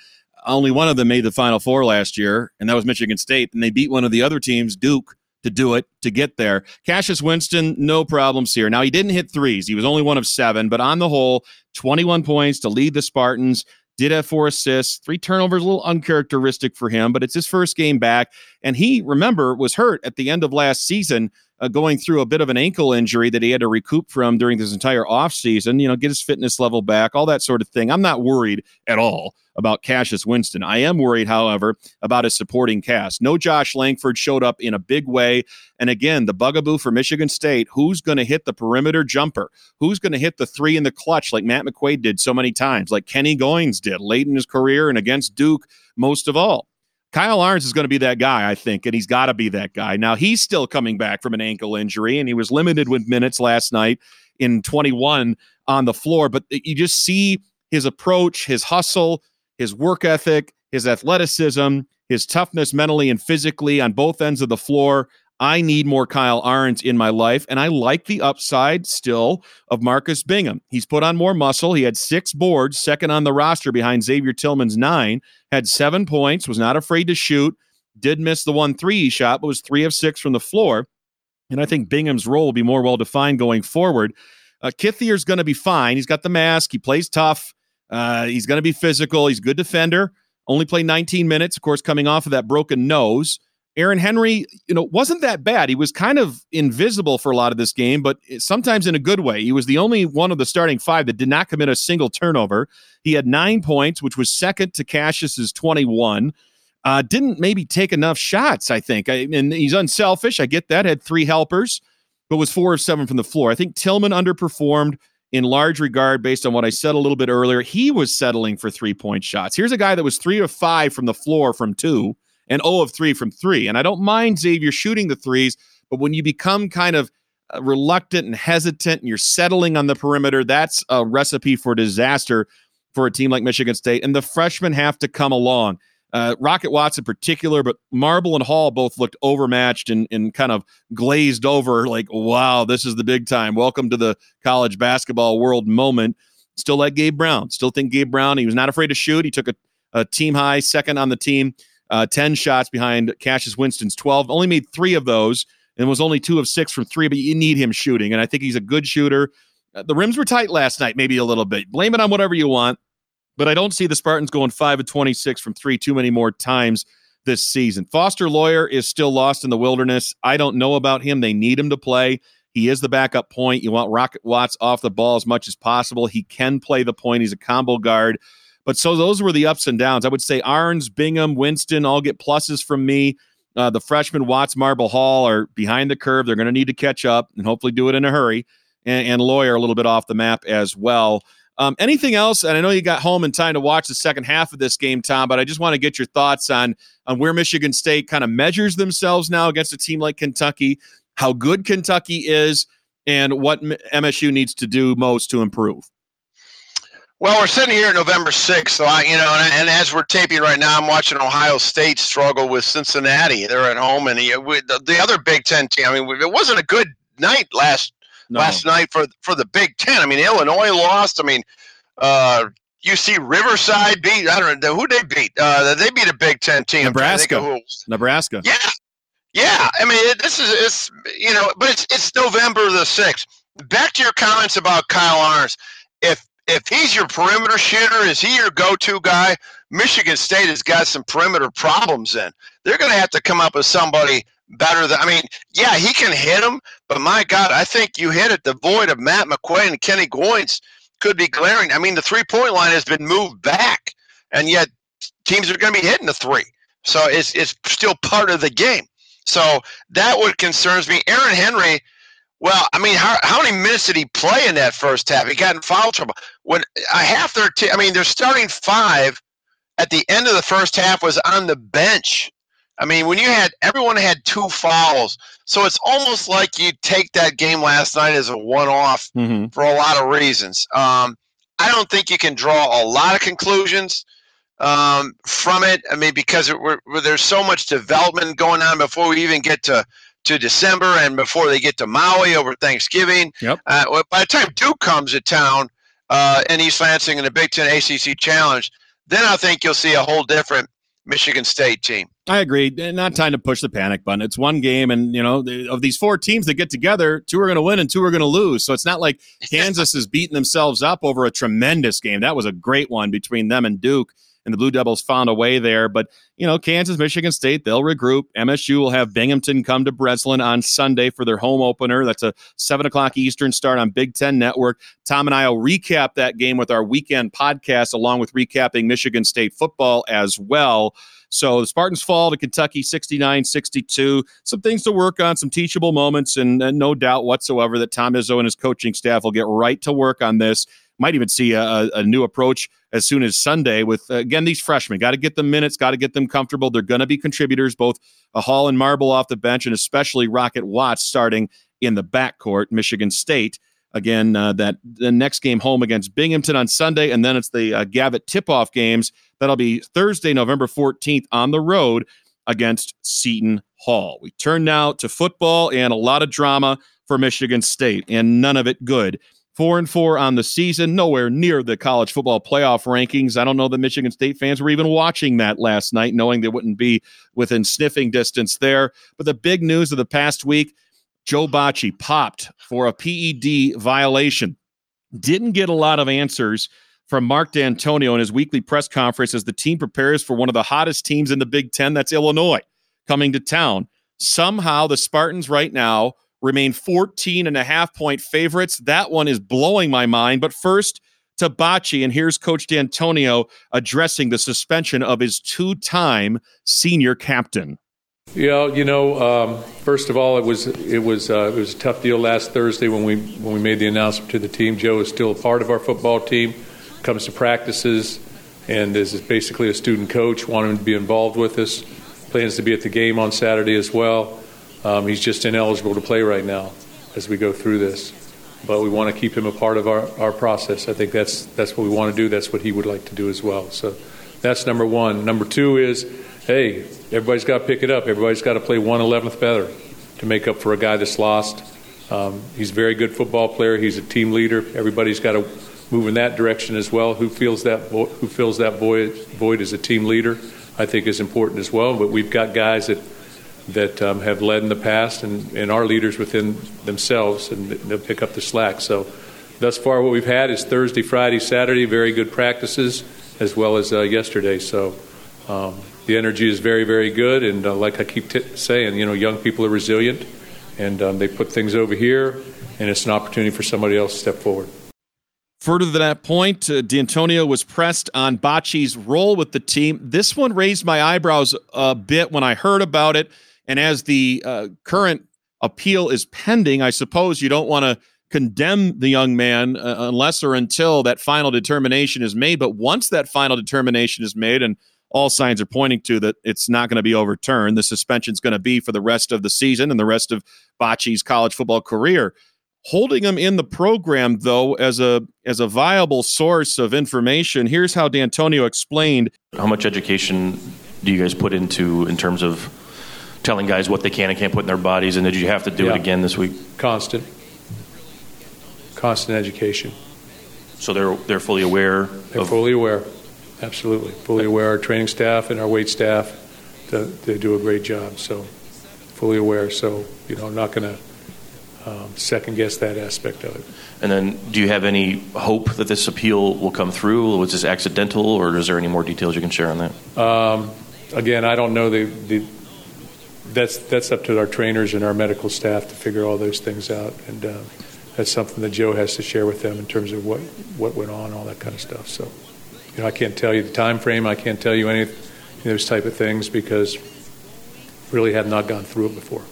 only one of them made the Final Four last year, and that was Michigan State. And they beat one of the other teams, Duke, to do it, to get there. Cassius Winston, no problems here. Now, he didn't hit threes. He was only one of seven, but on the whole, 21 points to lead the Spartans. Did have four assists, three turnovers, a little uncharacteristic for him, but it's his first game back. And he, remember, was hurt at the end of last season uh, going through a bit of an ankle injury that he had to recoup from during this entire offseason, you know, get his fitness level back, all that sort of thing. I'm not worried at all about Cassius Winston. I am worried, however, about his supporting cast. No Josh Langford showed up in a big way. And again, the bugaboo for Michigan State who's going to hit the perimeter jumper? Who's going to hit the three in the clutch like Matt McQuaid did so many times, like Kenny Goins did late in his career and against Duke most of all? Kyle Ahrens is going to be that guy, I think, and he's got to be that guy. Now, he's still coming back from an ankle injury, and he was limited with minutes last night in 21 on the floor. But you just see his approach, his hustle, his work ethic, his athleticism, his toughness mentally and physically on both ends of the floor. I need more Kyle Ahrens in my life, and I like the upside still of Marcus Bingham. He's put on more muscle. He had six boards, second on the roster behind Xavier Tillman's nine, had seven points, was not afraid to shoot, did miss the one three shot, but was three of six from the floor. And I think Bingham's role will be more well defined going forward. Uh, Kithier's going to be fine. He's got the mask. He plays tough. Uh, he's going to be physical. He's a good defender. Only played 19 minutes, of course, coming off of that broken nose. Aaron Henry, you know, wasn't that bad. He was kind of invisible for a lot of this game, but sometimes in a good way. He was the only one of the starting five that did not commit a single turnover. He had nine points, which was second to Cassius's 21. Uh, didn't maybe take enough shots, I think. I, and he's unselfish. I get that. Had three helpers, but was four of seven from the floor. I think Tillman underperformed in large regard based on what I said a little bit earlier. He was settling for three point shots. Here's a guy that was three of five from the floor from two and 0 of 3 from 3. And I don't mind Xavier shooting the threes, but when you become kind of uh, reluctant and hesitant and you're settling on the perimeter, that's a recipe for disaster for a team like Michigan State. And the freshmen have to come along. Uh, Rocket Watts in particular, but Marble and Hall both looked overmatched and, and kind of glazed over, like, wow, this is the big time. Welcome to the college basketball world moment. Still like Gabe Brown. Still think Gabe Brown, he was not afraid to shoot. He took a, a team high, second on the team uh, 10 shots behind Cassius Winston's 12. Only made three of those and was only two of six from three, but you need him shooting. And I think he's a good shooter. Uh, the rims were tight last night, maybe a little bit. Blame it on whatever you want, but I don't see the Spartans going five of 26 from three too many more times this season. Foster Loyer is still lost in the wilderness. I don't know about him. They need him to play. He is the backup point. You want Rocket Watts off the ball as much as possible. He can play the point. He's a combo guard. But so those were the ups and downs. I would say Ahrens, Bingham, Winston all get pluses from me. Uh, the freshman Watts, Marble Hall are behind the curve. They're going to need to catch up and hopefully do it in a hurry. And, and Loyer a little bit off the map as well. Um, anything else? And I know you got home in time to watch the second half of this game, Tom. But I just want to get your thoughts on on where Michigan State kind of measures themselves now against a team like Kentucky, how good Kentucky is, and what MSU needs to do most to improve. Well, we're sitting here at November 6th, so I, you know, and, and, as we're taping right now, I'm watching Ohio State struggle with Cincinnati. They're at home, and he, the, the, other Big Ten team. I mean, it wasn't a good night last no. last night for for the Big Ten. I mean, Illinois lost. I mean, uh, UC Riverside beat. I don't know who they beat. Uh, they beat a Big Ten team. Nebraska. Nebraska. Yeah, yeah. I mean, it, this is it's you know, but it's it's November the sixth. Back to your comments about Kyle Ahrens. If if he's your perimeter shooter, is he your go-to guy? Michigan State has got some perimeter problems in. They're going to have to come up with somebody better than. I mean, yeah, he can hit them, but my God, I think you hit it. The void of Matt McQuaid and Kenny Goins could be glaring. I mean, the three-point line has been moved back, and yet teams are going to be hitting the three. So it's it's still part of the game. So that what concerns me. Aaron Henry well, I mean, how, how many minutes did he play in that first half? He got in foul trouble. When a half their team, I mean, they're starting five at the end of the first half was on the bench. I mean, when you had everyone had two fouls, so it's almost like you take that game last night as a one-off mm-hmm. for a lot of reasons. Um, I don't think you can draw a lot of conclusions um, from it. I mean, because it, we're, we're- there's so much development going on before we even get to to December and before they get to Maui over Thanksgiving. Yep. Uh, by the time Duke comes to town uh, in East Lansing in the Big Ten ACC Challenge, then I think you'll see a whole different Michigan State team. I agree. Not time to push the panic button. It's one game, and you know, of these four teams that get together, two are going to win and two are going to lose. So it's not like Kansas is beating themselves up over a tremendous game. That was a great one between them and Duke, and the Blue Devils found a way there. But you know, Kansas, Michigan State, they'll regroup. MSU will have Binghamton come to Breslin on Sunday for their home opener. That's a seven o'clock Eastern start on Big Ten Network. Tom and I will recap that game with our weekend podcast, along with recapping Michigan State football as well. So the Spartans fall to Kentucky 69 62. Some things to work on, some teachable moments, and, and no doubt whatsoever that Tom Izzo and his coaching staff will get right to work on this. Might even see a, a- new approach as soon as Sunday with, uh, again, these freshmen. Got to get them minutes, got to get them comfortable. They're going to be contributors, both a Hall and Marble off the bench, and especially Rocket Watts starting in the backcourt, Michigan State. Again, uh, that the next game home against Binghamton on Sunday, and then it's the uh, Gavitt tip-off games. That'll be Thursday, November 14th on the road against Seton Hall. We turn now to football and a lot of drama for Michigan State, and none of it good. Four and four on the season, nowhere near the college football playoff rankings. I don't know that Michigan State fans were even watching that last night, knowing they wouldn't be within sniffing distance there. But the big news of the past week Joe Bachie popped for a PED violation. Didn't get a lot of answers from Mark Dantonio in his weekly press conference as the team prepares for one of the hottest teams in the Big Ten. That's Illinois coming to town. Somehow the Spartans right now remain 14 and a half point favorites. That one is blowing my mind. But first to and here's Coach Dantonio addressing the suspension of his two time senior captain. Yeah, you know, um, first of all, it was it was uh, it was a tough deal last Thursday when we when we made the announcement to the team. Joe is still a part of our football team, comes to practices, and is basically a student coach. Want him to be involved with us. Plans to be at the game on Saturday as well. Um, he's just ineligible to play right now as we go through this, but we want to keep him a part of our, our process. I think that's that's what we want to do. That's what he would like to do as well. So that's number one. Number two is, hey, everybody's got to pick it up. Everybody's got to play one eleventh better to make up for a guy that's lost. Um, he's a very good football player. He's a team leader. Everybody's got to move in that direction as well. Who feels that vo- who fills that void void as a team leader, I think is important as well. But we've got guys that that um, have led in the past and, and are leaders within themselves, and they'll pick up the slack. So, thus far, what we've had is Thursday, Friday, Saturday, very good practices, as well as uh, yesterday. So, um, the energy is very, very good, and uh, like I keep t- saying, you know, young people are resilient, and um, they put things over here, and it's an opportunity for somebody else to step forward. Further to that point, uh, Dantonio was pressed on Bachie's role with the team. This one raised my eyebrows a bit when I heard about it. And as the uh, current appeal is pending, I suppose you don't want to condemn the young man uh, unless or until that final determination is made. But once that final determination is made, and all signs are pointing to that it's not going to be overturned, the suspension is going to be for the rest of the season and the rest of Bachie's college football career holding him in the program though as a as a viable source of information here's how dantonio explained How much education do you guys put into in terms of telling guys what they can and can't put in their bodies? And did you have to do Yeah. it again this week? Constant, constant education. So they're they're fully aware They're of fully aware, absolutely, fully aware. Our training staff and our weight staff, they, they do a great job. So, fully aware. So, you know, I'm not going to um, second guess that aspect of it. And then, do you have any hope that this appeal will come through? Was this accidental, or is there any more details you can share on that? Um, again, I don't know the, the that's that's up to our trainers and our medical staff to figure all those things out, and uh, that's something that Joe has to share with them in terms of what what went on, all that kind of stuff. So, you know, I can't tell you the time frame. I can't tell you any of those type of things because really have not gone through it before.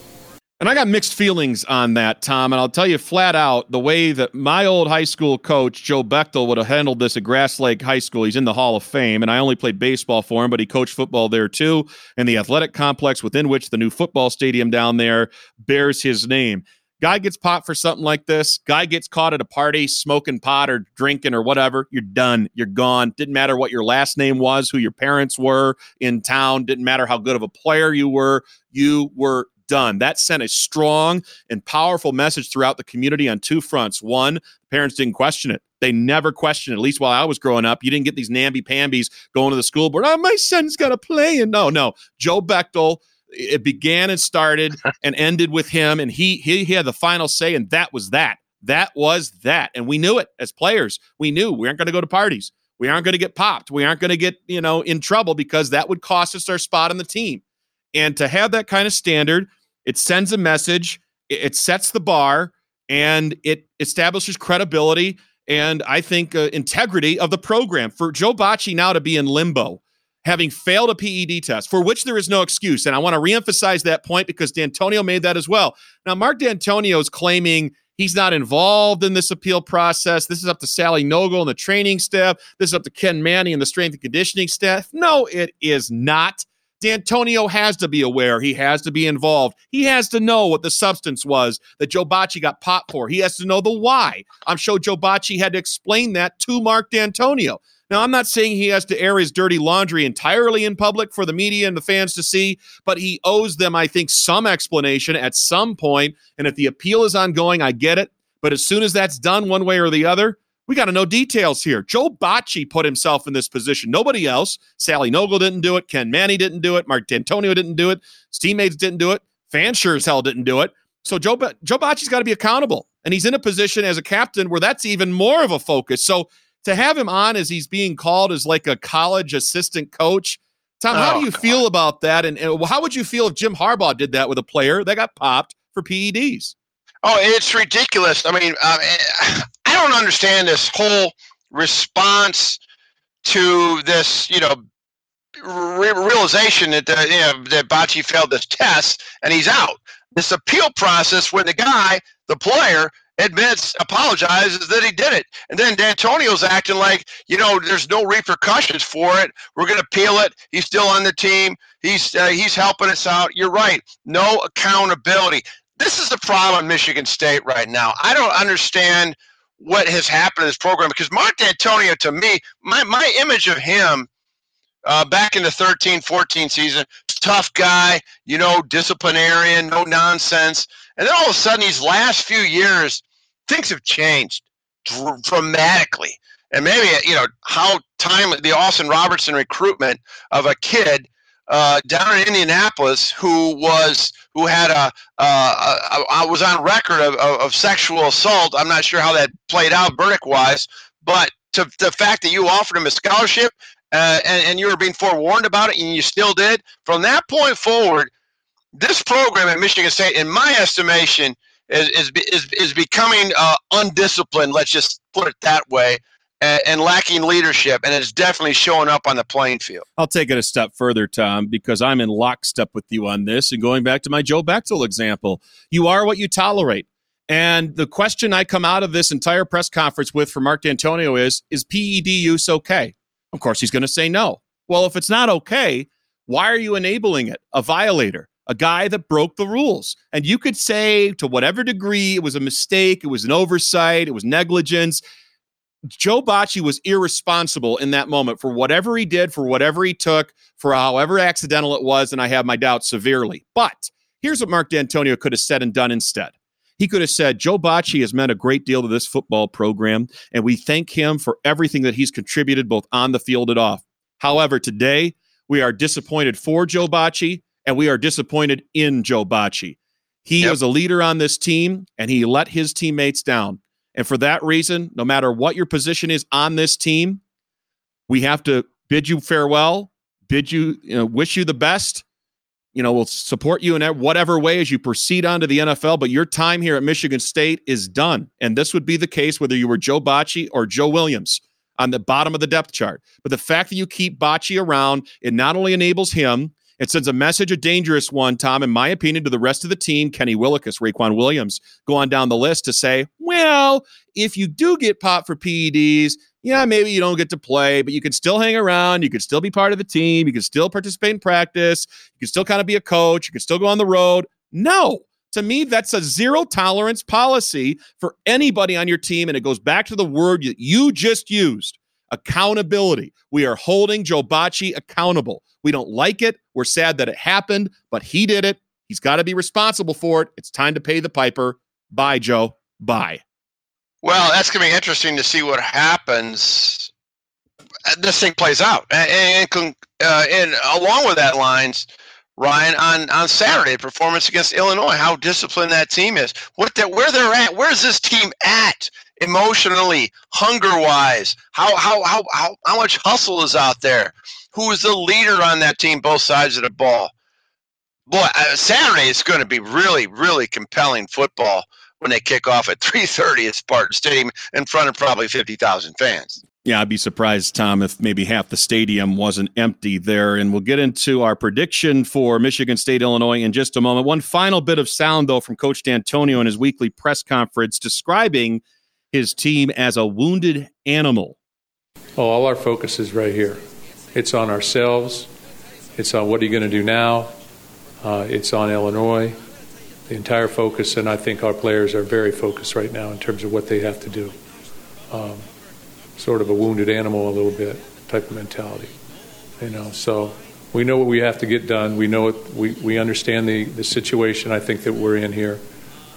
And I got mixed feelings on that, Tom. And I'll tell you flat out the way that my old high school coach, Joe Bechtel, would have handled this at Grass Lake High School. He's in the Hall of Fame, and I only played baseball for him, but he coached football there too. And the athletic complex within which the new football stadium down there bears his name. Guy gets popped for something like this. Guy gets caught at a party smoking pot or drinking or whatever. You're done. You're gone. Didn't matter what your last name was, who your parents were in town. Didn't matter how good of a player you were. You were done. That sent a strong and powerful message throughout the community on two fronts. One, parents didn't question it. They never questioned it. At least while I was growing up, you didn't get these namby pambies going to the school board. Oh, my son's got to play. And no, no. Joe Bechtel it began and started and ended with him and he, he he had the final say and that was that that was that and we knew it as players we knew we aren't going to go to parties we aren't going to get popped we aren't going to get you know in trouble because that would cost us our spot on the team and to have that kind of standard it sends a message it, sets the bar and it establishes credibility and i think uh, integrity of the program for joe bachie now to be in limbo having failed a PED test, for which there is no excuse. And I want to reemphasize that point because Dantonio made that as well. Now, Mark Dantonio is claiming he's not involved in this appeal process. This is up to Sally Nogle and the training staff. This is up to Ken Mannie and the strength and conditioning staff. No, it is not. Dantonio has to be aware. He has to be involved. He has to know what the substance was that Joe Bachie got popped for. He has to know the why. I'm sure Joe Bachie had to explain that to Mark Dantonio. Now, I'm not saying he has to air his dirty laundry entirely in public for the media and the fans to see, but he owes them, I think, some explanation at some point. And if the appeal is ongoing, I get it. But as soon as that's done one way or the other, we got to know details here. Joe Bachie put himself in this position. Nobody else. Sally Nogle didn't do it. Ken Mannie didn't do it. Mark Dantonio didn't do it. His teammates didn't do it. Fan sure as hell didn't do it. So Joe, Joe Bachie's got to be accountable. And he's in a position as a captain where that's even more of a focus. So to have him on as he's being called as like a college assistant coach. Tom, how Oh, do you God. feel about that? And, and how would you feel if Jim Harbaugh did that with a player that got popped for PEDs? Oh, it's ridiculous. I mean, um, eh, I don't understand this whole response to this, you know, re- realization that uh, you know that failed this test and he's out. This appeal process when the guy, the player, admits, apologizes that he did it, and then Dantonio's acting like you know there's no repercussions for it. We're going to appeal it. He's still on the team. He's uh, he's helping us out. You're right. No accountability. This is the problem in Michigan State right now. I don't understand what has happened in this program because Mark Dantonio, to me, my, my image of him uh, back in the 13 14 season, tough guy, you know, disciplinarian, no nonsense. And then all of a sudden, these last few years, things have changed dr- dramatically. And maybe, you know, how time the Austin Robertson recruitment of a kid uh, down in Indianapolis who was who had a, uh, a, a was on record of, of, of sexual assault. I'm not sure how that played out verdict wise, but to the fact that you offered him a scholarship uh, and, and you were being forewarned about it and you still did, from that point forward, this program at Michigan State, in my estimation, is is is, is becoming uh, undisciplined. Let's just put it that way, and, and lacking leadership, and it's definitely showing up on the playing field. I'll take it a step further, Tom, because I'm in lockstep with you on this. And going back to my Joe Bechtel example, you are what you tolerate. And the question I come out of this entire press conference with for Mark Dantonio is Is PED use okay? Of course, he's going to say no. Well, if it's not okay, why are you enabling it? A violator, a guy that broke the rules. And you could say to whatever degree it was a mistake, it was an oversight, it was negligence. Joe Bachie was irresponsible in that moment for whatever he did, for whatever he took, for however accidental it was, and I have my doubts severely. But here's what Mark Dantonio could have said and done instead. He could have said, Joe Bachie has meant a great deal to this football program, and we thank him for everything that he's contributed both on the field and off. However, today we are disappointed for Joe Bachie, and we are disappointed in Joe Bachie. He Yep. was a leader on this team, and he let his teammates down. And for that reason, no matter what your position is on this team, we have to bid you farewell, bid you, you know, wish you the best. You know, we'll support you in whatever way as you proceed on to the NFL, but your time here at Michigan State is done. And this would be the case whether you were Joe Bachie or Joe Williams on the bottom of the depth chart. But the fact that you keep Bachie around, it not only enables him, it sends a message, a dangerous one, Tom, in my opinion, to the rest of the team, Kenny Willekes, Raequan Williams, go on down the list to say, well, if you do get popped for PEDs, yeah, maybe you don't get to play, but you can still hang around. You can still be part of the team. You can still participate in practice. You can still kind of be a coach. You can still go on the road. No, To me, that's a zero tolerance policy for anybody on your team. And it goes back to the word that you just used accountability. We are holding Joe Bachie accountable. We don't like it. We're sad that it happened, but he did it. He's got to be responsible for it. It's time to pay the piper. Bye, Joe. Bye. Well, that's going to be interesting to see what happens. uh, This thing plays out, and, and, uh, and along with that lines, Ryan on on Saturday performance against Illinois, how disciplined that team is, what they where they're at, where's this team at emotionally, hunger wise, how how how how how much hustle is out there, who is the leader on that team, both sides of the ball. Boy, uh, Saturday is going to be really really compelling football when they kick off at 3:30 at Spartan Stadium in front of probably 50,000 fans. Yeah, I'd be surprised, Tom, if maybe half the stadium wasn't empty there. And we'll get into our prediction for Michigan State, Illinois in just a moment. One final bit of sound, though, from Coach Dantonio in his weekly press conference describing his team as a wounded animal. Oh, all our focus is right here. It's on ourselves. It's on what are you going to do now. Uh, it's on Illinois. The entire focus, and I think our players are very focused right now in terms of what they have to do. Um, sort of a wounded animal, a little bit type of mentality, you know. So we know what we have to get done. We know it. We we understand the the situation. I think that we're in here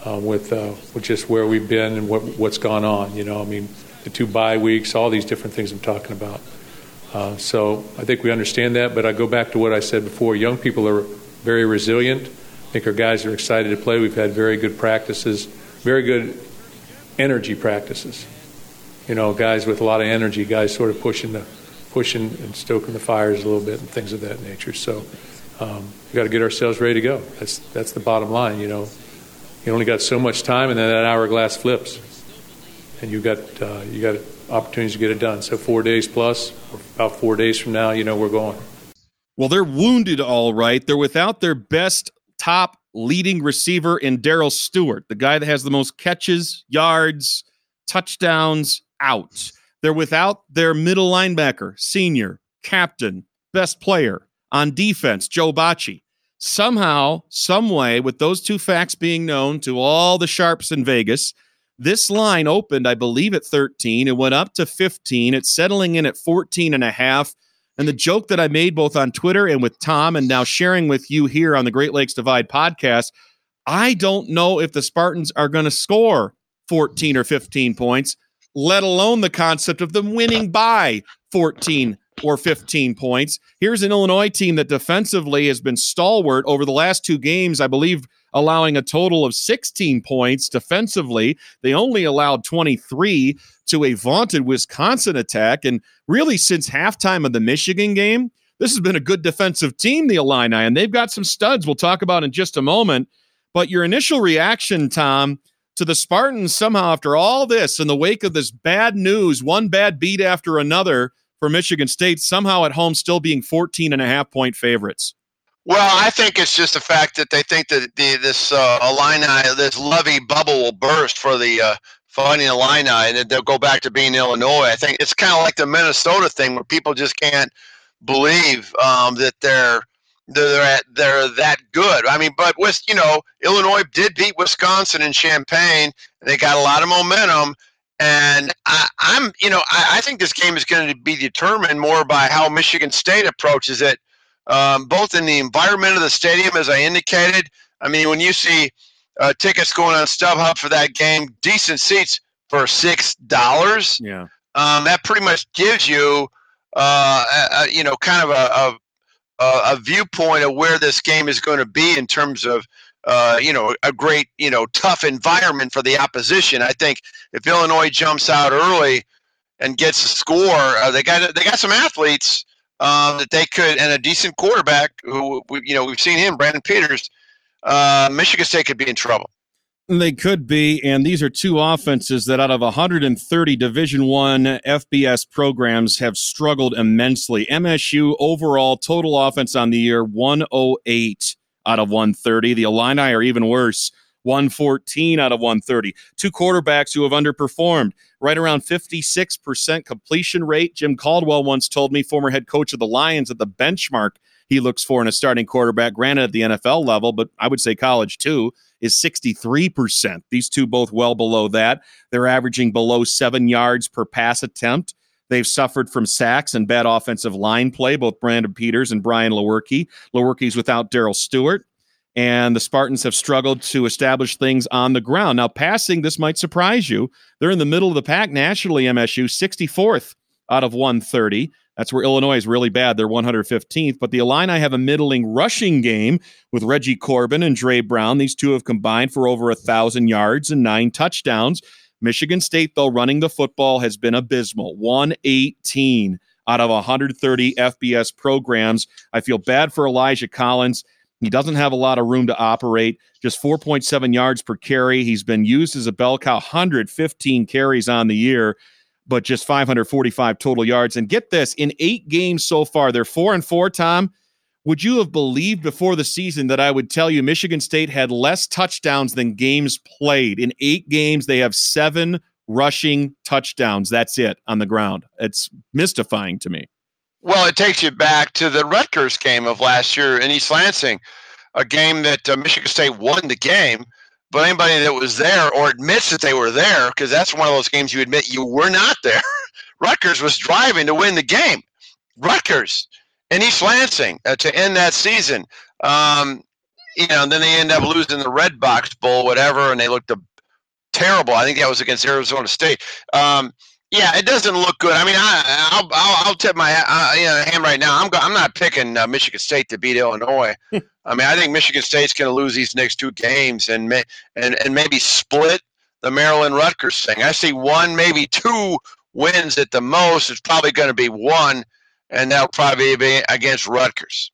uh, with uh, with just where we've been and what what's gone on. You know, I mean, the two bye weeks, all these different things I'm talking about. Uh, so I think we understand that. But I go back to what I said before. Young people are very resilient. I think our guys are excited to play. We've had very good practices, very good energy practices. You know, guys with a lot of energy, guys sort of pushing the pushing and stoking the fires a little bit and things of that nature. So um, we got to get ourselves ready to go. That's that's the bottom line. You know, you only got so much time, and then that hourglass flips, and you got uh, you got opportunities to get it done. So four days plus, about four days from now, you know, we're going. Well, they're wounded, all right. They're without their best top leading receiver in Darrell Stewart, the guy that has the most catches, yards, touchdowns out. They're without their middle linebacker, senior, captain, best player on defense, Joe Bachie. Somehow, some way, with those two facts being known to all the sharps in Vegas, this line opened, I believe, at 13. It went up to 15. It's settling in at 14 and a half. And the joke that I made both on Twitter and with Tom, and now sharing with you here on the Great Lakes Divide podcast, I don't know if the Spartans are going to score 14 or 15 points, let alone the concept of them winning by 14 or 15 points. Here's an Illinois team that defensively has been stalwart over the last two games, I believe, allowing a total of 16 points defensively. They only allowed 23 to a vaunted Wisconsin attack. And really, since halftime of the Michigan game, this has been a good defensive team, the Illini, and they've got some studs we'll talk about in just a moment. But your initial reaction, Tom, to the Spartans somehow after all this in the wake of this bad news, one bad beat after another for Michigan State, somehow at home still being 14 and a half point favorites. Well, I think it's just the fact that they think that the this uh, Illini, this Lovie bubble will burst for the uh, Fighting Illini, and they'll go back to being Illinois. I think it's kind of like the Minnesota thing where people just can't believe um, that they're they're at, they're that good. I mean, but with you know, Illinois did beat Wisconsin in Champaign, and they got a lot of momentum. And I, I'm, you know, I, I think this game is going to be determined more by how Michigan State approaches it, um, both in the environment of the stadium, as I indicated. I mean, when you see uh, tickets going on StubHub for that game, decent seats for six dollars. Yeah. Um, that pretty much gives you, uh, a, a, you know, kind of a, a, a viewpoint of where this game is going to be in terms of, uh, you know, a great, you know, tough environment for the opposition. I think if Illinois jumps out early and gets a score, uh, they got they got some athletes um, that they could, and a decent quarterback who we, you know we've seen him, Brandon Peters. Uh, Michigan State could be in trouble. They could be, and these are two offenses that, out of 130 Division One FBS programs, have struggled immensely. MSU overall total offense on the year 108 out of 130. The Illini are even worse, 114 out of 130. Two quarterbacks who have underperformed, right around 56% completion rate. Jim Caldwell once told me, former head coach of the Lions, that the benchmark he looks for in a starting quarterback, granted at the NFL level, but I would say college too, is 63%. These two both well below that. They're averaging below seven yards per pass attempt. They've suffered from sacks and bad offensive line play, both Brandon Peters and Brian Lewerke. Lewerke's without Darrell Stewart and the Spartans have struggled to establish things on the ground. Now, passing, this might surprise you. They're in the middle of the pack nationally, MSU, 64th out of 130. That's where Illinois is really bad. They're 115th. But the Illini have a middling rushing game with Reggie Corbin and Dre Brown. These two have combined for over a 1,000 yards and nine touchdowns. Michigan State, though, running the football has been abysmal 118 out of 130 FBS programs. I feel bad for Elijah Collins. He doesn't have a lot of room to operate, just 4.7 yards per carry. He's been used as a bell cow, 115 carries on the year, but just 545 total yards. And get this in eight games so far, they're four and four, Tom. Would you have believed before the season that I would tell you Michigan State had less touchdowns than games played? In eight games, they have seven rushing touchdowns. That's it on the ground. It's mystifying to me. Well, it takes you back to the Rutgers game of last year in East Lansing, a game that uh, Michigan State won the game. But anybody that was there or admits that they were there, because that's one of those games you admit you were not there. Rutgers was driving to win the game. Rutgers in East Lansing uh, to end that season. Um, you know, and then they end up losing the Redbox Bowl, whatever, and they looked a, terrible. I think that was against Arizona State. Um, yeah, it doesn't look good. I mean, I, I'll, I'll, I'll tip my uh, you know, hand right now. I'm go, I'm not picking uh, Michigan State to beat Illinois. I mean, I think Michigan State's going to lose these next two games and may, and and maybe split the Maryland Rutgers thing. I see one, maybe two wins at the most. It's probably going to be one, and that'll probably against Rutgers.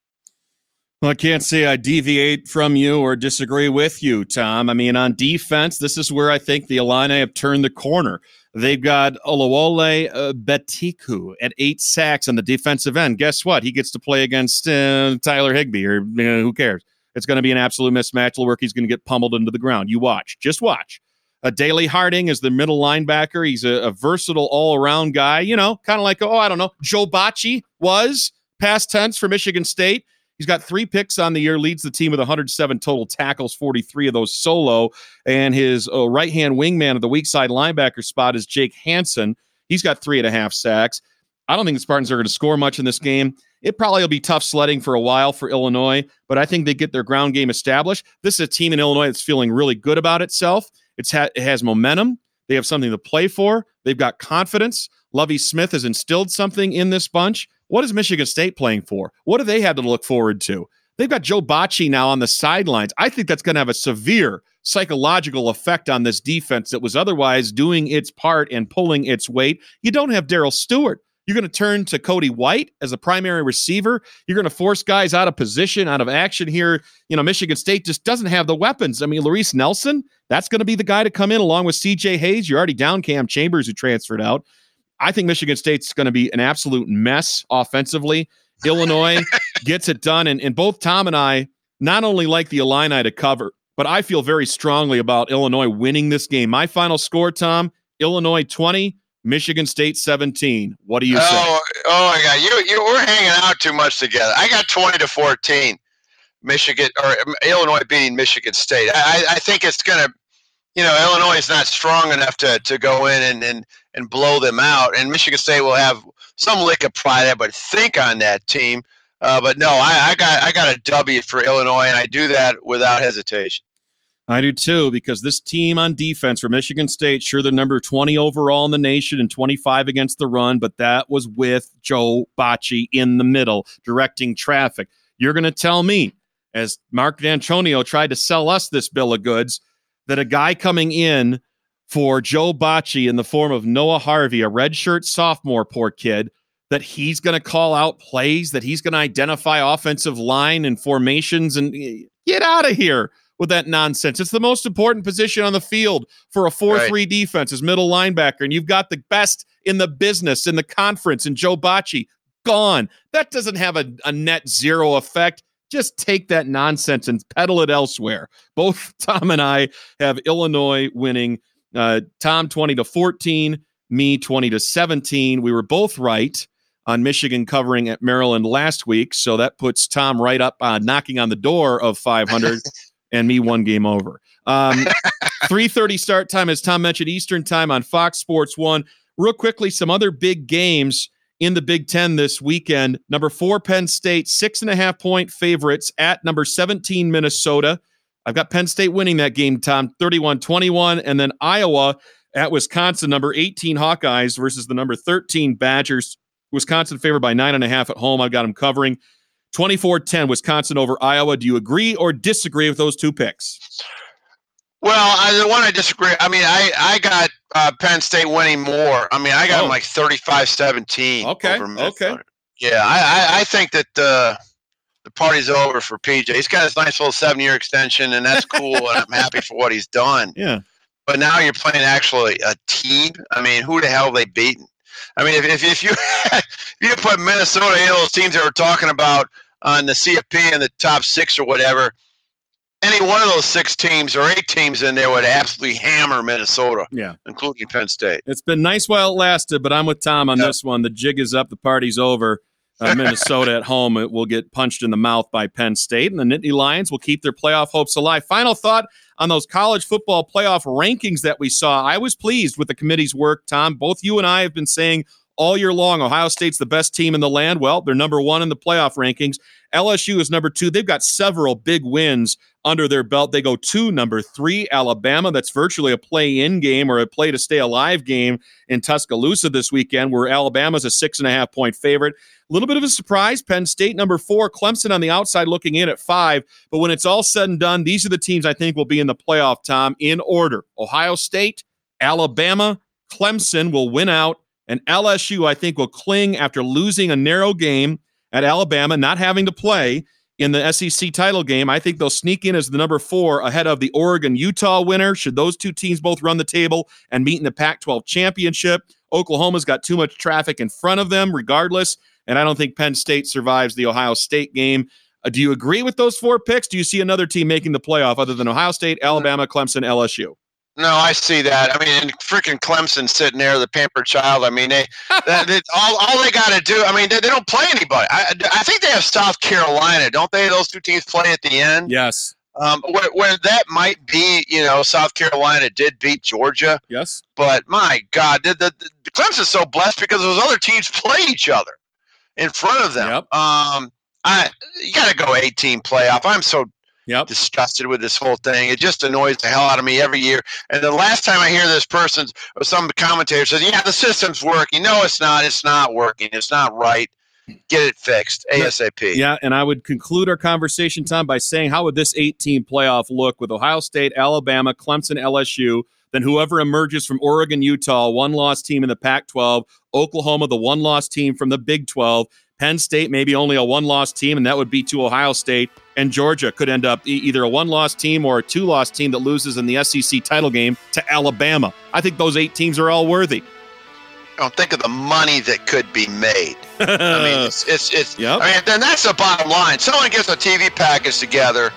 Well, I can't say I deviate from you or disagree with you, Tom. I mean, on defense, this is where I think the Illini have turned the corner. They've got Oluwole uh, Betiku at eight sacks on the defensive end. Guess what? He gets to play against uh, Tyler Higby, or you know, who cares? It's going to be an absolute mismatch. He's going to get pummeled into the ground. You watch. Just watch. Uh, Dele Harding is the middle linebacker. He's a, a versatile all around guy, you know, kind of like, oh, I don't know, Joe Bachie was past tense for Michigan State. He's got three picks on the year, leads the team with 107 total tackles, 43 of those solo. And his uh, right hand wingman of the weak side linebacker spot is Jake Hansen. He's got three and a half sacks. I don't think the Spartans are going to score much in this game. It probably will be tough sledding for a while for Illinois, but I think they get their ground game established. This is a team in Illinois that's feeling really good about itself. It's ha- it has momentum. They have something to play for. They've got confidence. Lovie Smith has instilled something in this bunch. What is Michigan State playing for? What do they have to look forward to? They've got Joe Bachie now on the sidelines. I think that's going to have a severe psychological effect on this defense that was otherwise doing its part and pulling its weight. You don't have Darrell Stewart. You're going to turn to Cody White as a primary receiver. You're going to force guys out of position, out of action here. You know, Michigan State just doesn't have the weapons. I mean, Laress Nelson, that's going to be the guy to come in along with CJ Hayes. You're already down Cam Chambers, who transferred out. I think Michigan State's going to be an absolute mess offensively. Illinois gets it done. And, and both Tom and I not only like the Illini to cover, but I feel very strongly about Illinois winning this game. My final score, Tom, Illinois 20, Michigan State 17. What do you oh, say? Oh my God, you you we're hanging out too much together. I got 20 to 14. Michigan or um, Illinois beating Michigan State. I, I think it's going to, you know, Illinois is not strong enough to, to go in and, and and blow them out. And Michigan State will have some lick of pride, would think, on that team. Uh, but no, I, I got I got a W for Illinois, and I do that without hesitation. I do too, because this team on defense for Michigan State, sure, they're number 20 overall in the nation and 25 against the run, but that was with Joe Bachie in the middle, directing traffic. You're going to tell me, as Mark Dantonio tried to sell us this bill of goods, that a guy coming in for Joe Bachie in the form of Noah Harvey, a redshirt sophomore, poor kid, that he's going to call out plays, that he's going to identify offensive line and formations and eh, get out of here with that nonsense. It's the most important position on the field for a 4 3 right. defense is middle linebacker. And you've got the best in the business, in the conference, and Joe Bachie gone. That doesn't have a, a net zero effect. just take that nonsense and peddle it elsewhere. Both Tom and I have Illinois winning. Uh, Tom 20 to 14, me 20 to 17. We were both right on Michigan covering at Maryland last week, so that puts Tom right up uh, knocking on the door of 500 and me one game over. Um, 3:30 start time, as Tom mentioned, Eastern time on Fox Sports One. Real quickly, some other big games in the Big Ten this weekend. Number four, Penn State, six and a half point favorites at number 17, Minnesota. I've got Penn State winning that game, Tom, 31 21. And then Iowa at Wisconsin, number 18, Hawkeyes versus the number 13, Badgers. Wisconsin favored by nine and a half at home. I've got them covering 24 10, Wisconsin over Iowa. Do you agree or disagree with those two picks? Well, I, the one I disagree. I mean, I I got uh, Penn State winning more. I mean, I got Oh. like 35-17. Okay, over okay. Yeah, I, I I think that uh, the party's over for PJ. He's got his nice little seven-year extension, and that's cool. and I'm happy for what he's done. Yeah. But now you're playing actually a team. I mean, who the hell have they beaten? I mean, if, if, if you if you put Minnesota, any of those teams that we're talking about on the CFP in the top six or whatever, any one of those six teams or eight teams in there would absolutely hammer Minnesota, Yeah. including Penn State. It's been nice while it lasted, but I'm with Tom on Yep. this one. The jig is up, the party's over. Uh, Minnesota at home will get punched in the mouth by Penn State, and the Nittany Lions will keep their playoff hopes alive. Final thought on those college football playoff rankings that we saw. I was pleased with the committee's work, Tom. Both you and I have been saying all year long Ohio State's the best team in the land. Well, they're number one in the playoff rankings. LSU is number two. They've got several big wins under their belt. They go to number three, Alabama. That's virtually a play in game or a play to stay alive game in Tuscaloosa this weekend, where Alabama's a six and a half point favorite. A little bit of a surprise. Penn State, number four. Clemson on the outside looking in at five. But when it's all said and done, these are the teams I think will be in the playoff, Tom, in order Ohio State, Alabama, Clemson will win out, and LSU, I think, will cling after losing a narrow game at Alabama, not having to play in the SEC title game. I think they'll sneak in as the number four ahead of the Oregon Utah winner. Should those two teams both run the table and meet in the Pac 12 championship? Oklahoma's got too much traffic in front of them, regardless. And I don't think Penn State survives the Ohio State game. Uh, do you agree with those four picks? Do you see another team making the playoff other than Ohio State, Alabama, Clemson, LSU? No, I see that. I mean, and freaking Clemson sitting there, the pampered child. I mean, they, that, that, all, all they got to do. I mean, they, they don't play anybody. I, I think they have South Carolina, don't they? Those two teams play at the end. Yes. Um, where, where that might be, you know, South Carolina did beat Georgia, Yes. but my God, the, the, the Clemson's so blessed because those other teams play each other in front of them. Yep. Um, I you got to go 18 playoff. I'm so Yep. disgusted with this whole thing. It just annoys the hell out of me every year. And the last time I hear this person or some commentator says, "Yeah, the system's working." No, it's not. It's not working. It's not right. Get it fixed ASAP. Yeah, and I would conclude our conversation, Tom, by saying how would this 18 playoff look with Ohio State, Alabama, Clemson, LSU, then whoever emerges from Oregon, Utah, one loss team in the Pac 12, Oklahoma, the one loss team from the Big 12, Penn State, maybe only a one loss team, and that would be to Ohio State, and Georgia could end up either a one loss team or a two loss team that loses in the SEC title game to Alabama. I think those eight teams are all worthy. I don't think of the money that could be made. I mean, it's it's, it's Yep. I mean, then that's the bottom line. Someone gets a TV package together,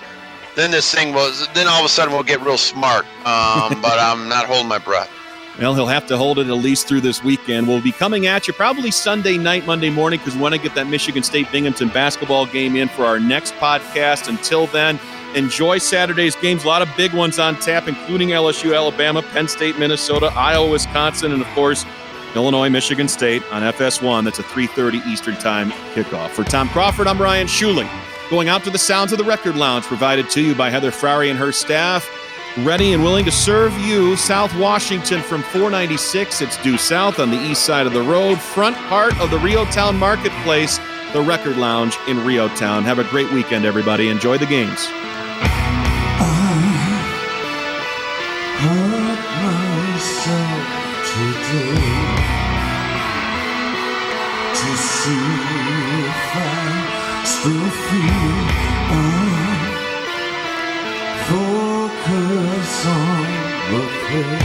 then this thing was. Then all of a sudden we'll get real smart. Um, but I'm not holding my breath. Well, he'll have to hold it at least through this weekend. We'll be coming at you probably Sunday night, Monday morning, because we want to get that Michigan State Binghamton basketball game in for our next podcast. Until then, enjoy Saturday's games. A lot of big ones on tap, including LSU, Alabama, Penn State, Minnesota, Iowa, Wisconsin, and of course, Illinois, Michigan State on FS1. That's a 3:30 Eastern Time kickoff. For Tom Crawford, I'm Ryan Schuling. Going out to the sounds of the Record Lounge, provided to you by Heather Frary and her staff ready and willing to serve you. South Washington from 496. It's due south on the east side of the road, front part of the REO Town Marketplace, the Record Lounge in REO Town. Have a great weekend, everybody. Enjoy the games. I away.